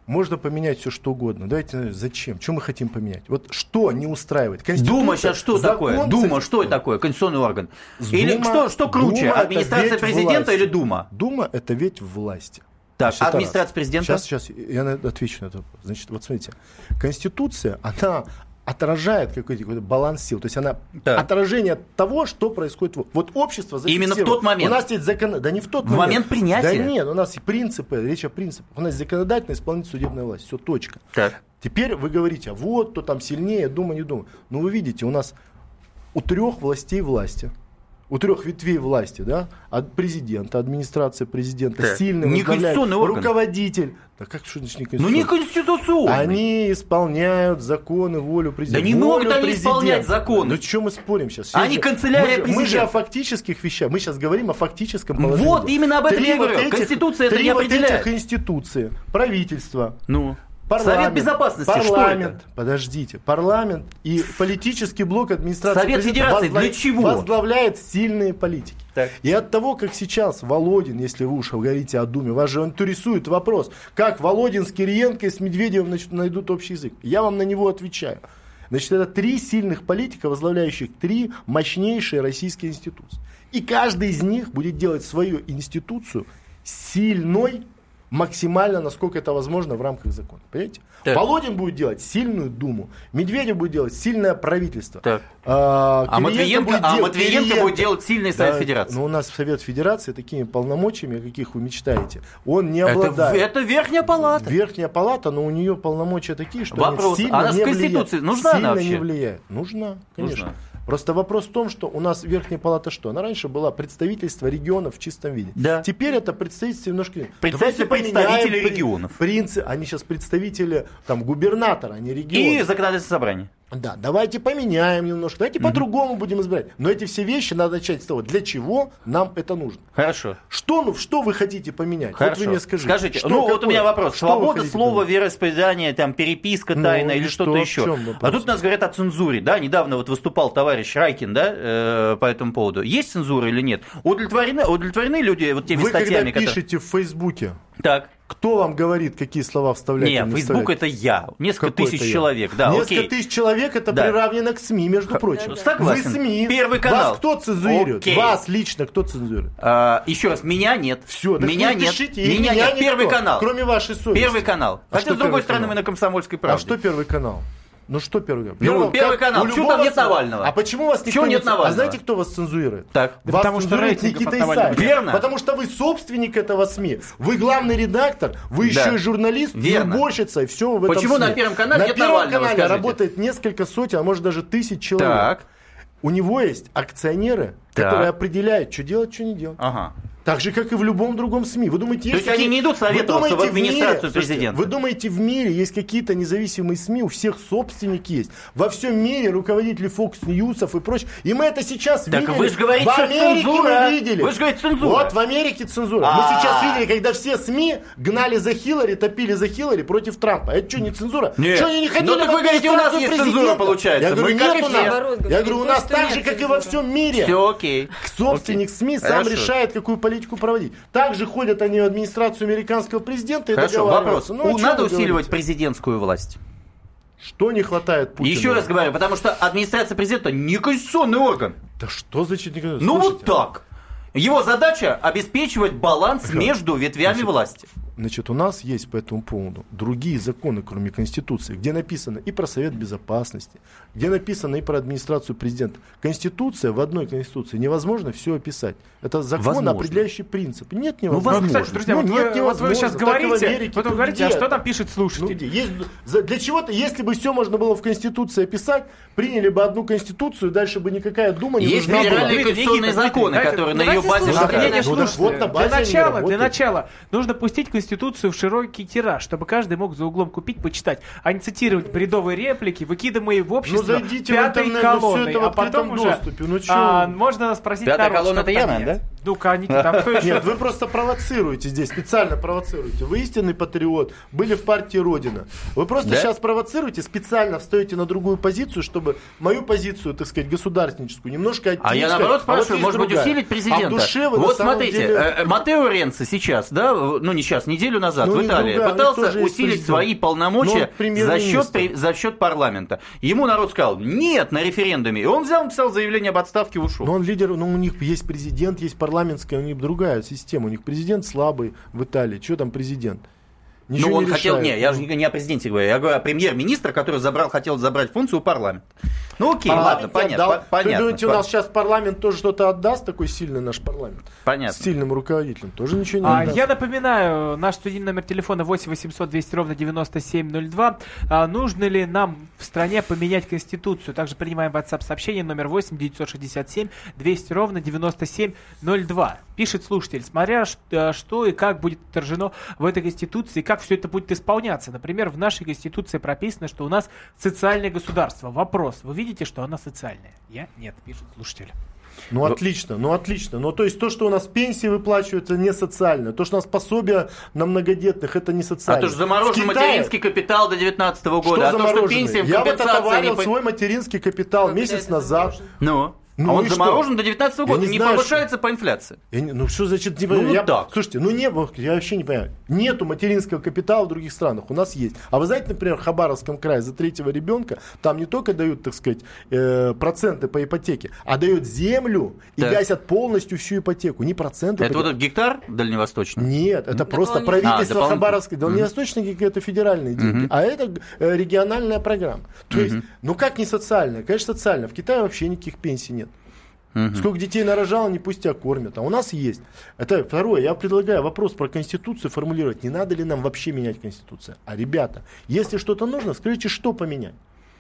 можно поменять все что угодно. Давайте зачем? Что мы хотим поменять? Вот что не устраивает? Дума сейчас что закон, такое? Дума что это такое? Конституционный орган? Или Дума, что, что круче? Дума администрация президента власти. или Дума? Дума это ведь власти. Так, Значит, администрация президента? Сейчас, сейчас я отвечу на это. Значит, вот смотрите, Конституция, она отражает какой-то какой баланс сил. То есть она да. отражение того, что происходит. Вот общество Именно в тот момент. У нас есть закон... Да не в тот в момент. момент принятия? Да нет, у нас есть принципы, речь о принципах. У нас законодательная, исполнительная, судебная власть. Все, точка. Так. Теперь вы говорите, вот, кто там сильнее, дума, не дума. Но вы видите, у нас у трех властей власти – у трех ветвей власти, да, от президента, администрации президента, так. сильный руководитель. Да как что значит не Ну не конституционный. Они исполняют законы, волю президента. Да не могут они исполнять законы. Ну что мы спорим сейчас? Они же, канцелярия мы, президента. Мы же о фактических вещах. Мы сейчас говорим о фактическом положении. Вот, именно об этом я говорю. Этих, Конституция это не определяет. этих институции, правительство, ну. Парламент, Совет Безопасности, парламент, что это? Подождите, парламент и политический блок администрации Совет Федерации возглав... для чего? возглавляет сильные политики. Так. И от того, как сейчас Володин, если вы уж говорите о Думе, вас же интересует вопрос, как Володин с Кириенко и с Медведевым значит, найдут общий язык. Я вам на него отвечаю. Значит, это три сильных политика, возглавляющих три мощнейшие российские институции. И каждый из них будет делать свою институцию сильной максимально, насколько это возможно в рамках закона. Понимаете? Так. Володин будет делать сильную Думу, Медведев будет делать сильное правительство. Так. А, а, Матвиенко, будет, а делать, Матвиенко будет делать сильный Совет да, Федерации. Но у нас Совет Федерации такими полномочиями, каких вы мечтаете, он не обладает. Это, это Верхняя Палата. Верхняя Палата, но у нее полномочия такие, что Вопрос. сильно она не в Конституции влияет. нужна сильно она вообще? не влияет. Нужна, конечно. Нужна. Просто вопрос в том, что у нас Верхняя Палата что? Она раньше была представительство регионов в чистом виде. Да. Теперь это представительство немножко... Представители представители регионов. Принцы, они сейчас представители там, губернатора, а не региона. И законодательное собрание. Да, давайте поменяем немножко, давайте mm по-другому будем избирать. Но эти все вещи надо начать с того, для чего нам это нужно. Хорошо. Что, ну, что вы хотите поменять? Хорошо. Вот вы мне скажите. Скажите, что, ну какое? вот у меня вопрос. Что Свобода слова, поменять? вероисповедания, там, переписка ну, тайна или что-то еще. А тут нас говорят о цензуре, да? Недавно вот выступал товарищ Райкин, да, э, по этому поводу. Есть цензура или нет? Удовлетворены, удовлетворены люди вот теми вы статьями, когда пишете в Фейсбуке, так. Кто вам говорит, какие слова вставлять? Нет, Facebook это я. Несколько Какой тысяч человек. Да, Несколько окей. тысяч человек это да. приравнено к СМИ, между прочим. Согласен. Вы СМИ. Первый канал. Вас кто цензурирует? Окей. Вас лично кто цензурирует? А, еще раз, меня нет. Все, меня нет. Пишите, меня, меня нет. Никто, Первый канал. Кроме вашей совести. Первый канал. А Хотя, с другой стороны, канал? мы на комсомольской правде. А что первый канал? Ну что первый канал? Ну, первый канал. Почему там нет Навального? А почему вас никто нет Навального? А знаете, кто вас цензурирует? Так. Вас потому что Никита Исаев. Верно. Потому что вы собственник этого СМИ. Вы главный редактор, вы да. еще и журналист, Верно. уборщица, и все в этом Почему СМИ. на Первом канале на нет Первом Навального, канале скажите? работает несколько сотен, а может даже тысяч человек. Так. У него есть акционеры, так. которые определяют, что делать, что не делать. Ага. Так же, как и в любом другом СМИ. Вы думаете, есть То есть они не идут советоваться в администрацию в мире, президента? Вы думаете, в мире есть какие-то независимые СМИ, у всех собственники есть. Во всем мире руководители Fox News и прочее. И мы это сейчас так видели. вы же говорите, в Америке цензура. мы видели. Вы же говорите цензура. Вот в Америке цензура. Мы А-а-а. сейчас видели, когда все СМИ гнали за Хиллари, топили за Хиллари против Трампа. Это что, не цензура? Нет. Что они не хотели Ну так вы говорите, у нас есть президента? цензура, получается. Я говорю, нет у нас. Я говорю, у нас так же, как и во всем мире. Все окей. Собственник СМИ сам Хорошо. решает, какую политику проводить. Также ходят они в администрацию американского президента и Хорошо, вопрос. Ну, Надо усиливать говорите? президентскую власть. Что не хватает Путину? Еще раз говорю, потому что администрация президента не конституционный орган. Да что значит не Ну вот так. Его задача обеспечивать баланс между ветвями Значит, власти. Значит, у нас есть по этому поводу другие законы, кроме Конституции, где написано и про Совет Безопасности, где написано и про администрацию президента. Конституция, в одной Конституции невозможно все описать. Это закон, Возможно. определяющий принцип. Нет, Ну, невозможно. вот, кстати, друзья, Ну, вот, нет, вы, вот вы невозможно. сейчас Так говорите, Америке, тут говорите, а что там пишет Ну, слушатель? где? Есть, за- для чего-то, если бы все можно было в Конституции описать, приняли бы одну Конституцию, дальше бы никакая дума не Есть нужна была. федеральные Никита, конституционные законы, которые на ее базе Ну вот на базе для начала нужно пустить Конституцию в широкий тираж, чтобы каждый мог за углом купить, почитать, а не цитировать бредовые реплики, выкидываемые в общество Ну, зайдите в пятой интернет, ну, колонной, это в а потом уже доступе, ну чё а, можно спросить Пятая народ, колонна это я, да? Ну-ка, Никита, еще? Нет, вы просто провоцируете здесь, специально провоцируете. Вы истинный патриот, были в партии Родина. Вы просто да? сейчас провоцируете, специально встаете на другую позицию, чтобы мою позицию, так сказать, государственническую немножко оттенить. А я наоборот спрашиваю, а вот может быть, усилить президента? А в душе вы, вот смотрите, деле... Э, э, Матео Ренци сейчас, да, ну не сейчас, неделю назад ну, в Италии другая, пытался усилить свои полномочия за счет, за счет парламента. Ему народ сказал, нет, на референдуме. И он взял, написал заявление об отставке, ушел. Но он лидер, но у них есть президент, есть парламент парламентская, у них другая система. У них президент слабый в Италии. Что там президент? Ничего ну, он не хотел, решает. не, я же не о президенте говорю, я говорю о премьер-министре, который забрал, хотел забрать функцию у парламента. Ну окей, парламент ладно, понятно. Отдал. понятно. Вы думаете, у нас сейчас парламент тоже что-то отдаст, такой сильный наш парламент? Понятно. С сильным руководителем, тоже ничего не а, отдаст. Я напоминаю, наш студийный номер телефона 8 800 200 ровно 9702. А, нужно ли нам в стране поменять Конституцию? Также принимаем WhatsApp-сообщение номер 8 967 200 ровно 9702. Пишет слушатель, смотря э, что и как будет отражено в этой Конституции, как все это будет исполняться. Например, в нашей Конституции прописано, что у нас социальное государство. Вопрос, вы видите что она социальная? Я? Нет, пишет слушатель. Ну, отлично, ну, отлично. Ну, то есть то, что у нас пенсии выплачивают, это не социально. То, что у нас пособие на многодетных, это не социально. А то, что заморожен материнский капитал до 2019 года. Что а то, что пенсиям Я вот отоварил не... свой материнский капитал месяц назад. Ну? Ну, а он заморожен что? до 19 года, не, не знаю, повышается что... по инфляции. Я не, ну что значит, типа, ну, я, так. слушайте, ну не, я вообще не понимаю. Нету материнского капитала в других странах, у нас есть. А вы знаете, например, в Хабаровском крае за третьего ребенка там не только дают, так сказать, э, проценты по ипотеке, а дают землю и так. гасят полностью всю ипотеку, не проценты. Это вот этот гектар дальневосточный? Нет, это просто правительство а, Хабаровской. Дальневосточный mm это федеральные деньги, mm а это э, региональная программа. То mm есть, ну как не социальная? Конечно, социальная. В Китае вообще никаких пенсий нет. Угу. Сколько детей нарожало, не пусть тебя кормят. А у нас есть. Это второе. Я предлагаю вопрос про Конституцию формулировать. Не надо ли нам вообще менять Конституцию? А, ребята, если что-то нужно, скажите, что поменять.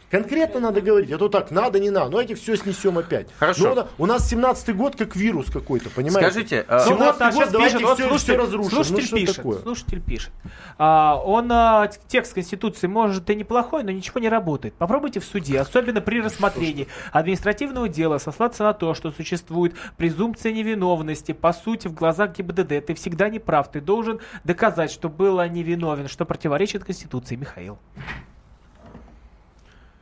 Конкретно надо говорить, а то так, надо, не надо. Ну, давайте все снесем опять. Хорошо. Ну, у нас 17-й год как вирус какой-то, понимаете? Скажите, 17-й ну, вот, а год, давайте пишет, все, слушатель, все разрушим. Слушатель ну, пишет, такое? слушатель пишет. А, он, а, текст Конституции может и неплохой, но ничего не работает. Попробуйте в суде, особенно при рассмотрении административного дела, сослаться на то, что существует презумпция невиновности. По сути, в глазах ГИБДД ты всегда не прав. Ты должен доказать, что было невиновен, что противоречит Конституции. Михаил.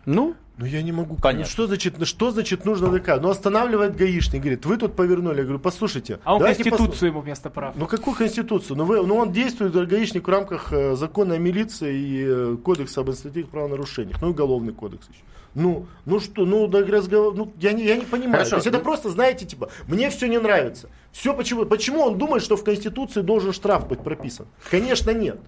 Ну, ну я не могу понять. Что значит, что значит нужно доказать? Ну останавливает гаишник, говорит, вы тут повернули. Я говорю, послушайте. А он Конституцию пос... ему вместо прав. Ну какую Конституцию? Ну, вы, ну он действует, гаишник, в рамках э, закона о милиции и э, кодекса об административных правонарушениях. Ну уголовный кодекс еще. Ну, ну что, ну, да, разговор, ну я, не, я не понимаю. Хорошо. То есть это просто, знаете, типа, мне все не нравится. Все почему? Почему он думает, что в Конституции должен штраф быть прописан? Конечно, нет.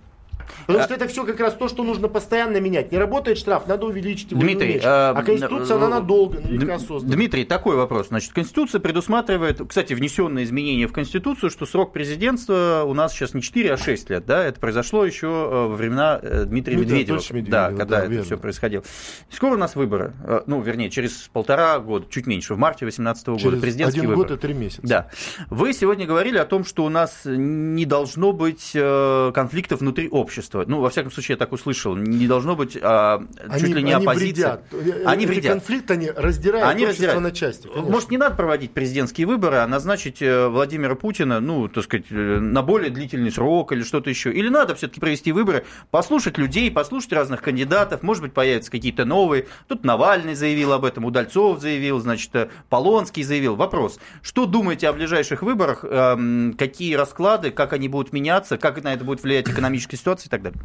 Потому а... что это все как раз то, что нужно постоянно менять. Не работает штраф, надо увеличить его. Дмитрий, а, а Конституция, она надолго, наверняка создана. Дмитрий, такой вопрос. Значит, Конституция предусматривает, кстати, внесенные изменения в Конституцию, что срок президентства у нас сейчас не 4, а 6 лет. Да? Это произошло еще э, во времена э, Дмитрия ну, Медведева. Да, Медведева. Да, когда да, это верно. все происходило. Скоро у нас выборы. Э, ну, вернее, через полтора года, чуть меньше, в марте 2018 года. Через президентские один выборы. год и три месяца. Да. Вы сегодня говорили о том, что у нас не должно быть конфликтов внутри общества. Ну, во всяком случае, я так услышал, не должно быть а, они, чуть ли не они оппозиция. Вредят. Они Эти вредят. конфликт, они раздирают они общество раздирают. на части. Конечно. Может, не надо проводить президентские выборы, а назначить э, Владимира Путина, ну, так сказать, э, на более длительный срок или что-то еще. Или надо все-таки провести выборы, послушать людей, послушать разных кандидатов, может быть, появятся какие-то новые. Тут Навальный заявил об этом, Удальцов заявил, значит, э, Полонский заявил. Вопрос, что думаете о ближайших выборах, эм, какие расклады, как они будут меняться, как на это будет влиять экономическая ситуация и так далее?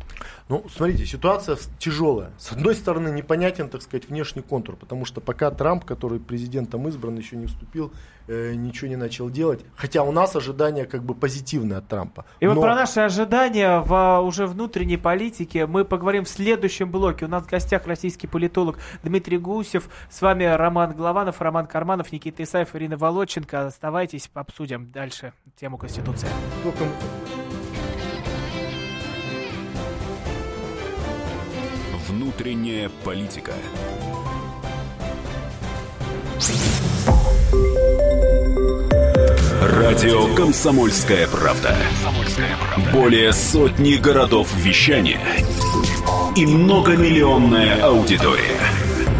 Ну, смотрите, ситуация тяжелая. С одной стороны, непонятен, так сказать, внешний контур, потому что пока Трамп, который президентом избран, еще не вступил, э, ничего не начал делать. Хотя у нас ожидания как бы позитивные от Трампа. И Но... вот про наши ожидания в уже внутренней политике мы поговорим в следующем блоке. У нас в гостях российский политолог Дмитрий Гусев. С вами Роман Главанов, Роман Карманов, Никита Исаев, Ирина Володченко. Оставайтесь, обсудим дальше тему Конституции. Только... Внутренняя политика. Радио Комсомольская правда". Более сотни городов вещания и многомиллионная аудитория.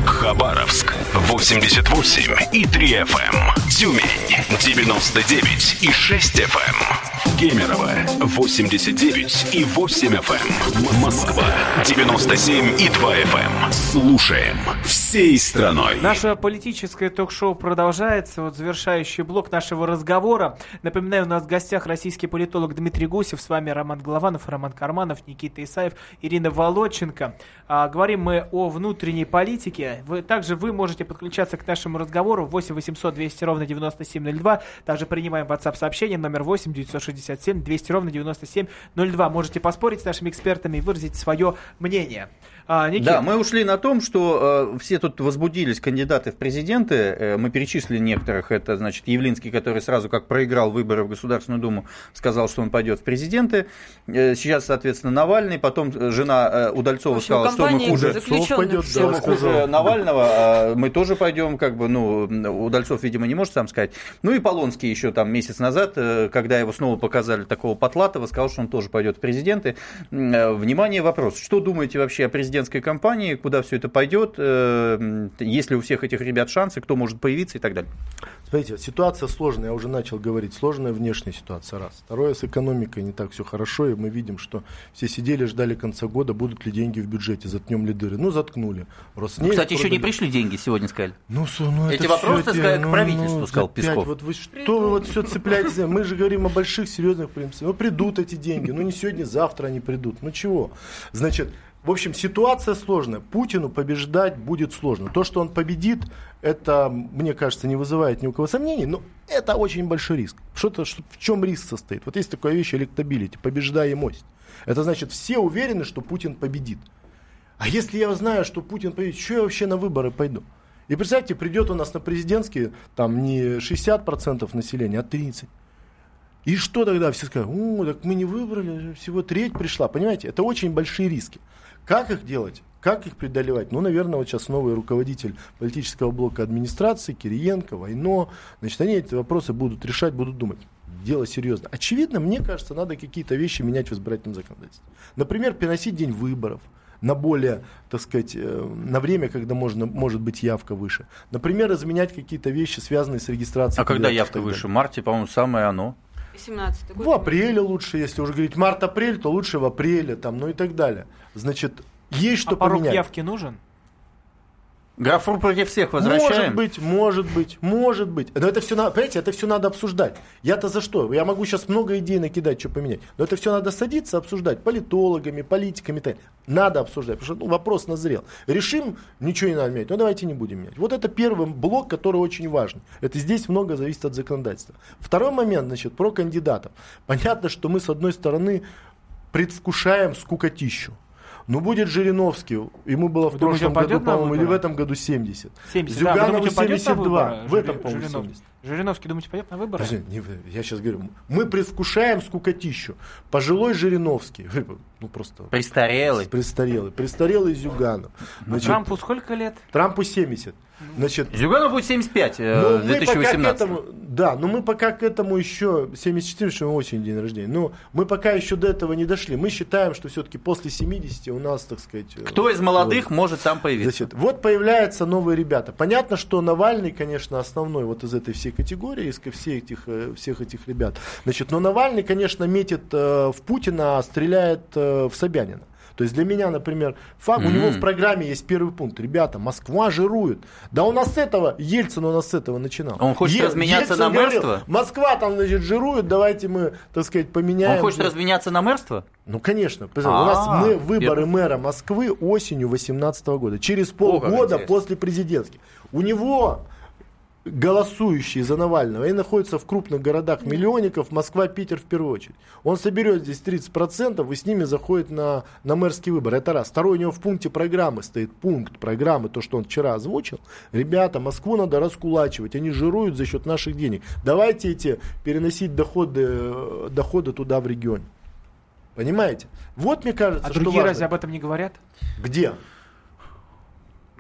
Хабаровск 88 и 3 FM. Тюмень 99 и 6 FM. Кемерово 89 и 8 FM. Москва 97 и 2 FM. Слушаем всей страной. Наше политическое ток-шоу продолжается. Вот завершающий блок нашего разговора. Напоминаю, у нас в гостях российский политолог Дмитрий Гусев. С вами Роман Голованов, Роман Карманов, Никита Исаев, Ирина Володченко. А, говорим мы о внутренней политике. Вы, также вы можете подключаться к нашему разговору 8 800 200 ровно 9702. Также принимаем WhatsApp сообщение номер 8 967 200 ровно 9702. Можете поспорить с нашими экспертами и выразить свое мнение. А, Да, мы ушли на том, что э, все тут возбудились кандидаты в президенты. Э, мы перечислили некоторых. Это, значит, Явлинский, который сразу как проиграл выборы в Государственную Думу, сказал, что он пойдет в президенты. Э, сейчас, соответственно, Навальный. Потом жена э, Удальцова общем, сказала, что мы хуже, пойдет, что мы хуже Навального. А мы тоже пойдем, как бы, ну, Удальцов, видимо, не может сам сказать. Ну и Полонский еще там месяц назад, э, когда его снова показали такого Потлатова, сказал, что он тоже пойдет в президенты. Э, внимание, вопрос. Что думаете вообще о президентской кампании, куда все это пойдет, э, есть ли у всех этих ребят шансы, кто может появиться и так далее. Смотрите, ситуация сложная, я уже начал говорить, сложная внешняя ситуация, раз. Второе, с экономикой не так все хорошо, и мы видим, что все сидели, ждали конца года, будут ли деньги в бюджете, заткнем ли дыры. Ну, заткнули. Роснефть ну, кстати, продали. еще не пришли деньги сегодня, сказали. Ну, ну Эти вопросы эти, ну, к правительству, ну, сказал опять, Песков. Вот вы что вы вот все цепляетесь? Мы же говорим о больших, серьезных принципах. Ну, придут эти деньги, ну, не сегодня, завтра они придут. Ну, чего? Значит, в общем, ситуация сложная. Путину побеждать будет сложно. То, что он победит, это, мне кажется, не вызывает ни у кого сомнений, но это очень большой риск. Что-то, что, в чем риск состоит? Вот есть такая вещь электабилити, побеждаемость. Это значит, все уверены, что Путин победит. А если я знаю, что Путин победит, что я вообще на выборы пойду? И представьте, придет у нас на президентские, там не 60% населения, а 30%. И что тогда все скажут? О, так мы не выбрали, всего треть пришла. Понимаете, это очень большие риски. Как их делать? Как их преодолевать? Ну, наверное, вот сейчас новый руководитель политического блока администрации, Кириенко, Войно, значит, они эти вопросы будут решать, будут думать. Дело серьезно. Очевидно, мне кажется, надо какие-то вещи менять в избирательном законодательстве. Например, переносить день выборов на более, так сказать, э, на время, когда можно, может быть явка выше. Например, изменять какие-то вещи, связанные с регистрацией. А когда явка выше? В марте, по-моему, самое оно. 17 год. В апреле лучше, если уже говорить март-апрель, то лучше в апреле, там, ну и так далее. Значит, есть что а порог поменять. явки нужен? Графур против всех возвращаем? Может быть, может быть, может быть. Но это все, понимаете, это все надо обсуждать. Я-то за что? Я могу сейчас много идей накидать, что поменять. Но это все надо садиться, обсуждать политологами, политиками. Так. Надо обсуждать, потому что ну, вопрос назрел. Решим, ничего не надо менять, но давайте не будем менять. Вот это первый блок, который очень важен. Это здесь много зависит от законодательства. Второй момент, значит, про кандидатов. Понятно, что мы, с одной стороны, предвкушаем скукотищу. Ну, будет Жириновский. Ему было в прошлом году, по-моему, или в этом году 70. 70, Зюганову да, 72. В этом, по-моему, 70. Жириновский, думаете, пойдет на выборы? Не, я сейчас говорю, мы предвкушаем скукотищу. Пожилой Жириновский, ну просто... Престарелый. Престарелый. Престарелый Зюганов. А Трампу сколько лет? Трампу 70. Значит, Зюганов будет 75 э, ну, 2018. Этому, да, но мы пока к этому еще 74, что осень день рождения. Но мы пока еще до этого не дошли. Мы считаем, что все-таки после 70 у нас, так сказать... Э, Кто из молодых вот, может там появиться? Значит, вот появляются новые ребята. Понятно, что Навальный, конечно, основной вот из этой всей категории, из всех этих, э, всех этих ребят. Значит, но Навальный, конечно, метит в Путина, а стреляет в Собянина. То есть для меня, например, факт, mm-hmm. у него в программе есть первый пункт. Ребята, Москва жирует. Да у нас с этого, Ельцин у нас с этого начинал. Он хочет Е- разменяться Ельцин на мэрство? Говорил, Москва там, значит, жирует, давайте мы, так сказать, поменяем. Он хочет разменяться на мэрство? Ну, конечно. У нас а, мы, выборы мэра Москвы осенью 2018 года. Через полгода после президентских. У него голосующие за Навального, они находятся в крупных городах миллионников, Москва, Питер в первую очередь. Он соберет здесь 30% и с ними заходит на, на мэрский выбор. Это раз. Второй у него в пункте программы стоит пункт программы, то, что он вчера озвучил. Ребята, Москву надо раскулачивать, они жируют за счет наших денег. Давайте эти переносить доходы, доходы туда в регионе. Понимаете? Вот мне кажется, а что другие важно. разве об этом не говорят? Где?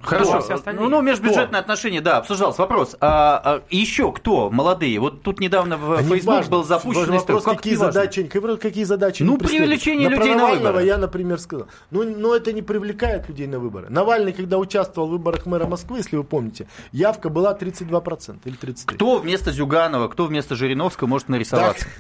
Хорошо. Все остальные. Ну, ну, межбюджетные кто? отношения, да, обсуждался вопрос. А, а еще кто молодые? Вот тут недавно в Они Facebook важно. был запущен вопрос, как какие задачи, какие задачи Ну, привлечение на людей на выборы. я, например, сказал. Ну, но это не привлекает людей на выборы. Навальный, когда участвовал в выборах мэра Москвы, если вы помните, явка была 32% или 33%. Кто вместо Зюганова, кто вместо Жириновского может нарисоваться?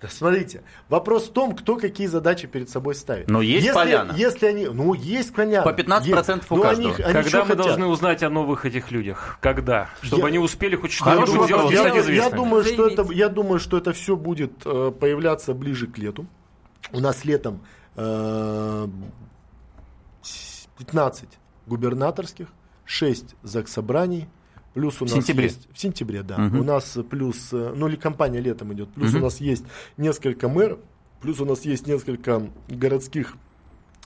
Да, смотрите, вопрос в том, кто какие задачи перед собой ставит. Но есть если, поляна. Если они, ну, есть поляна. По 15% есть, у каждого. Они, они когда мы хотят? должны узнать о новых этих людях? Когда? Чтобы я, они успели хоть что-нибудь сделать я, я, я, думаю, что это, я думаю, что это все будет э, появляться ближе к лету. У нас летом э, 15 губернаторских, 6 заксобраний, Плюс у нас в сентябре. есть в сентябре, да. Угу. У нас плюс, э, ну или компания летом идет. Плюс угу. у нас есть несколько мэров, плюс у нас есть несколько городских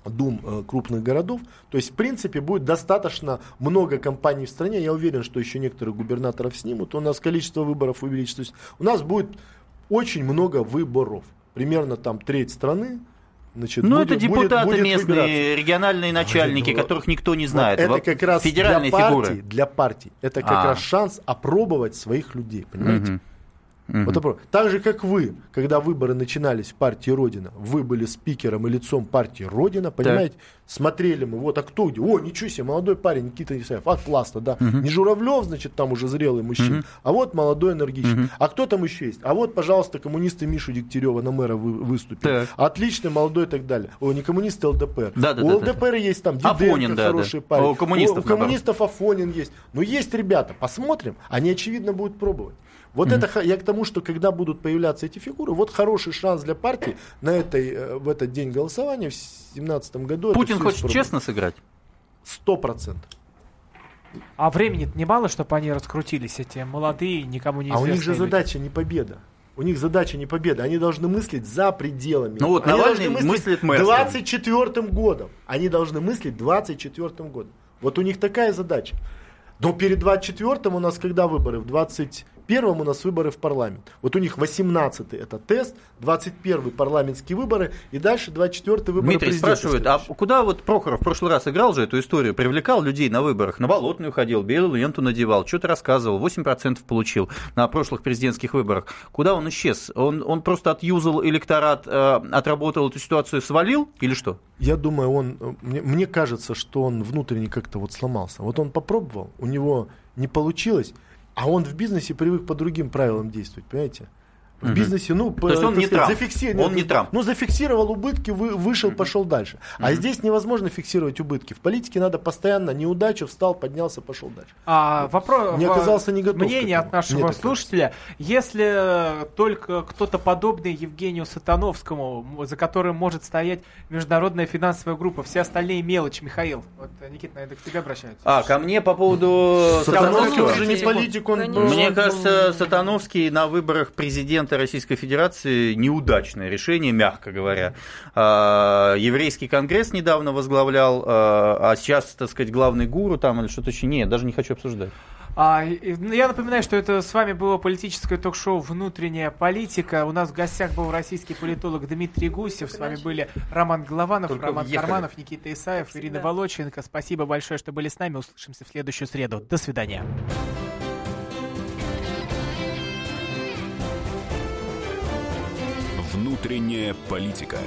дум э, крупных городов. То есть, в принципе, будет достаточно много компаний в стране. Я уверен, что еще некоторых губернаторов снимут. У нас количество выборов увеличится. То есть, у нас будет очень много выборов. Примерно там треть страны Значит, ну, будет, это депутаты будет, будет местные, выбираться. региональные начальники, вот, которых никто не знает. Вот это как раз Федеральные для партий, фигуры. для партий. Это как а. раз шанс опробовать своих людей, понимаете? Угу. Угу. Вот это, так же, как вы, когда выборы начинались в партии Родина, вы были спикером и лицом партии Родина, понимаете? Так. Смотрели мы, вот, а кто где? О, ничего себе, молодой парень Никита Исаев, а классно, да. Угу. Не Журавлев, значит, там уже зрелый мужчина, угу. а вот молодой энергичный. Угу. А кто там еще есть? А вот, пожалуйста, коммунисты Мишу Дегтярева на мэра вы, выступили. Отличный, молодой и так далее. О, не коммунисты, ЛДПр. Да, да, у да, ЛДПр да. есть там Диденко, Афонин, да, хороший да. парень. У коммунистов, у, у коммунистов Афонин есть. Но есть ребята, посмотрим, они, очевидно, будут пробовать. Вот mm-hmm. это я к тому, что когда будут появляться эти фигуры, вот хороший шанс для партии на этой, э, в этот день голосования в 2017 году. Путин хочет честно сыграть? Сто процентов. А времени немало, чтобы они раскрутились, эти молодые, никому не А у них же люди. задача не победа. У них задача не победа. Они должны мыслить за пределами. Ну вот они Навальный мыслит мэрством. 24 годом. Они должны мыслить 24 годом. Вот у них такая задача. Но перед 24-м у нас когда выборы? В 21-м у нас выборы в парламент. Вот у них 18-й это тест, 21-й парламентские выборы, и дальше 24-й выборы Дмитрий спрашивает, а куда вот Прохоров в прошлый раз играл же эту историю, привлекал людей на выборах, на Болотную ходил, белую ленту надевал, что-то рассказывал, 8% получил на прошлых президентских выборах. Куда он исчез? Он, он просто отюзал электорат, э, отработал эту ситуацию, свалил или что? Я думаю, он, мне, мне кажется, что он внутренне как-то вот сломался. Вот он попробовал, у него не получилось, а он в бизнесе привык по другим правилам действовать, понимаете? В бизнесе, ну, То есть он не сказать, Трамп. Зафикси... Он не Трамп. Ну, зафиксировал убытки, вы... вышел, пошел дальше. А здесь невозможно фиксировать убытки. В политике надо постоянно неудачу, встал, поднялся, пошел дальше. А, вопрос... Не оказался не готов. Мнение от нашего слушателя. Если только кто-то подобный Евгению Сатановскому, за которым может стоять международная финансовая группа, все остальные мелочи, Михаил. Вот, Никита, наверное, к тебе обращаются. А, ко мне по поводу Сатановского? уже не политик, он... Мне кажется, Сатановский на выборах президента президента Российской Федерации неудачное решение, мягко говоря. А, еврейский конгресс недавно возглавлял, а, а сейчас, так сказать, главный гуру там или что-то еще. Нет, даже не хочу обсуждать. А, ну, я напоминаю, что это с вами было политическое ток-шоу «Внутренняя политика». У нас в гостях был российский политолог Дмитрий Гусев. С вами были Роман Голованов, Только Роман въехали. Карманов, Никита Исаев, Спасибо. Ирина Волоченко. Спасибо большое, что были с нами. Услышимся в следующую среду. До свидания. Внутренняя политика.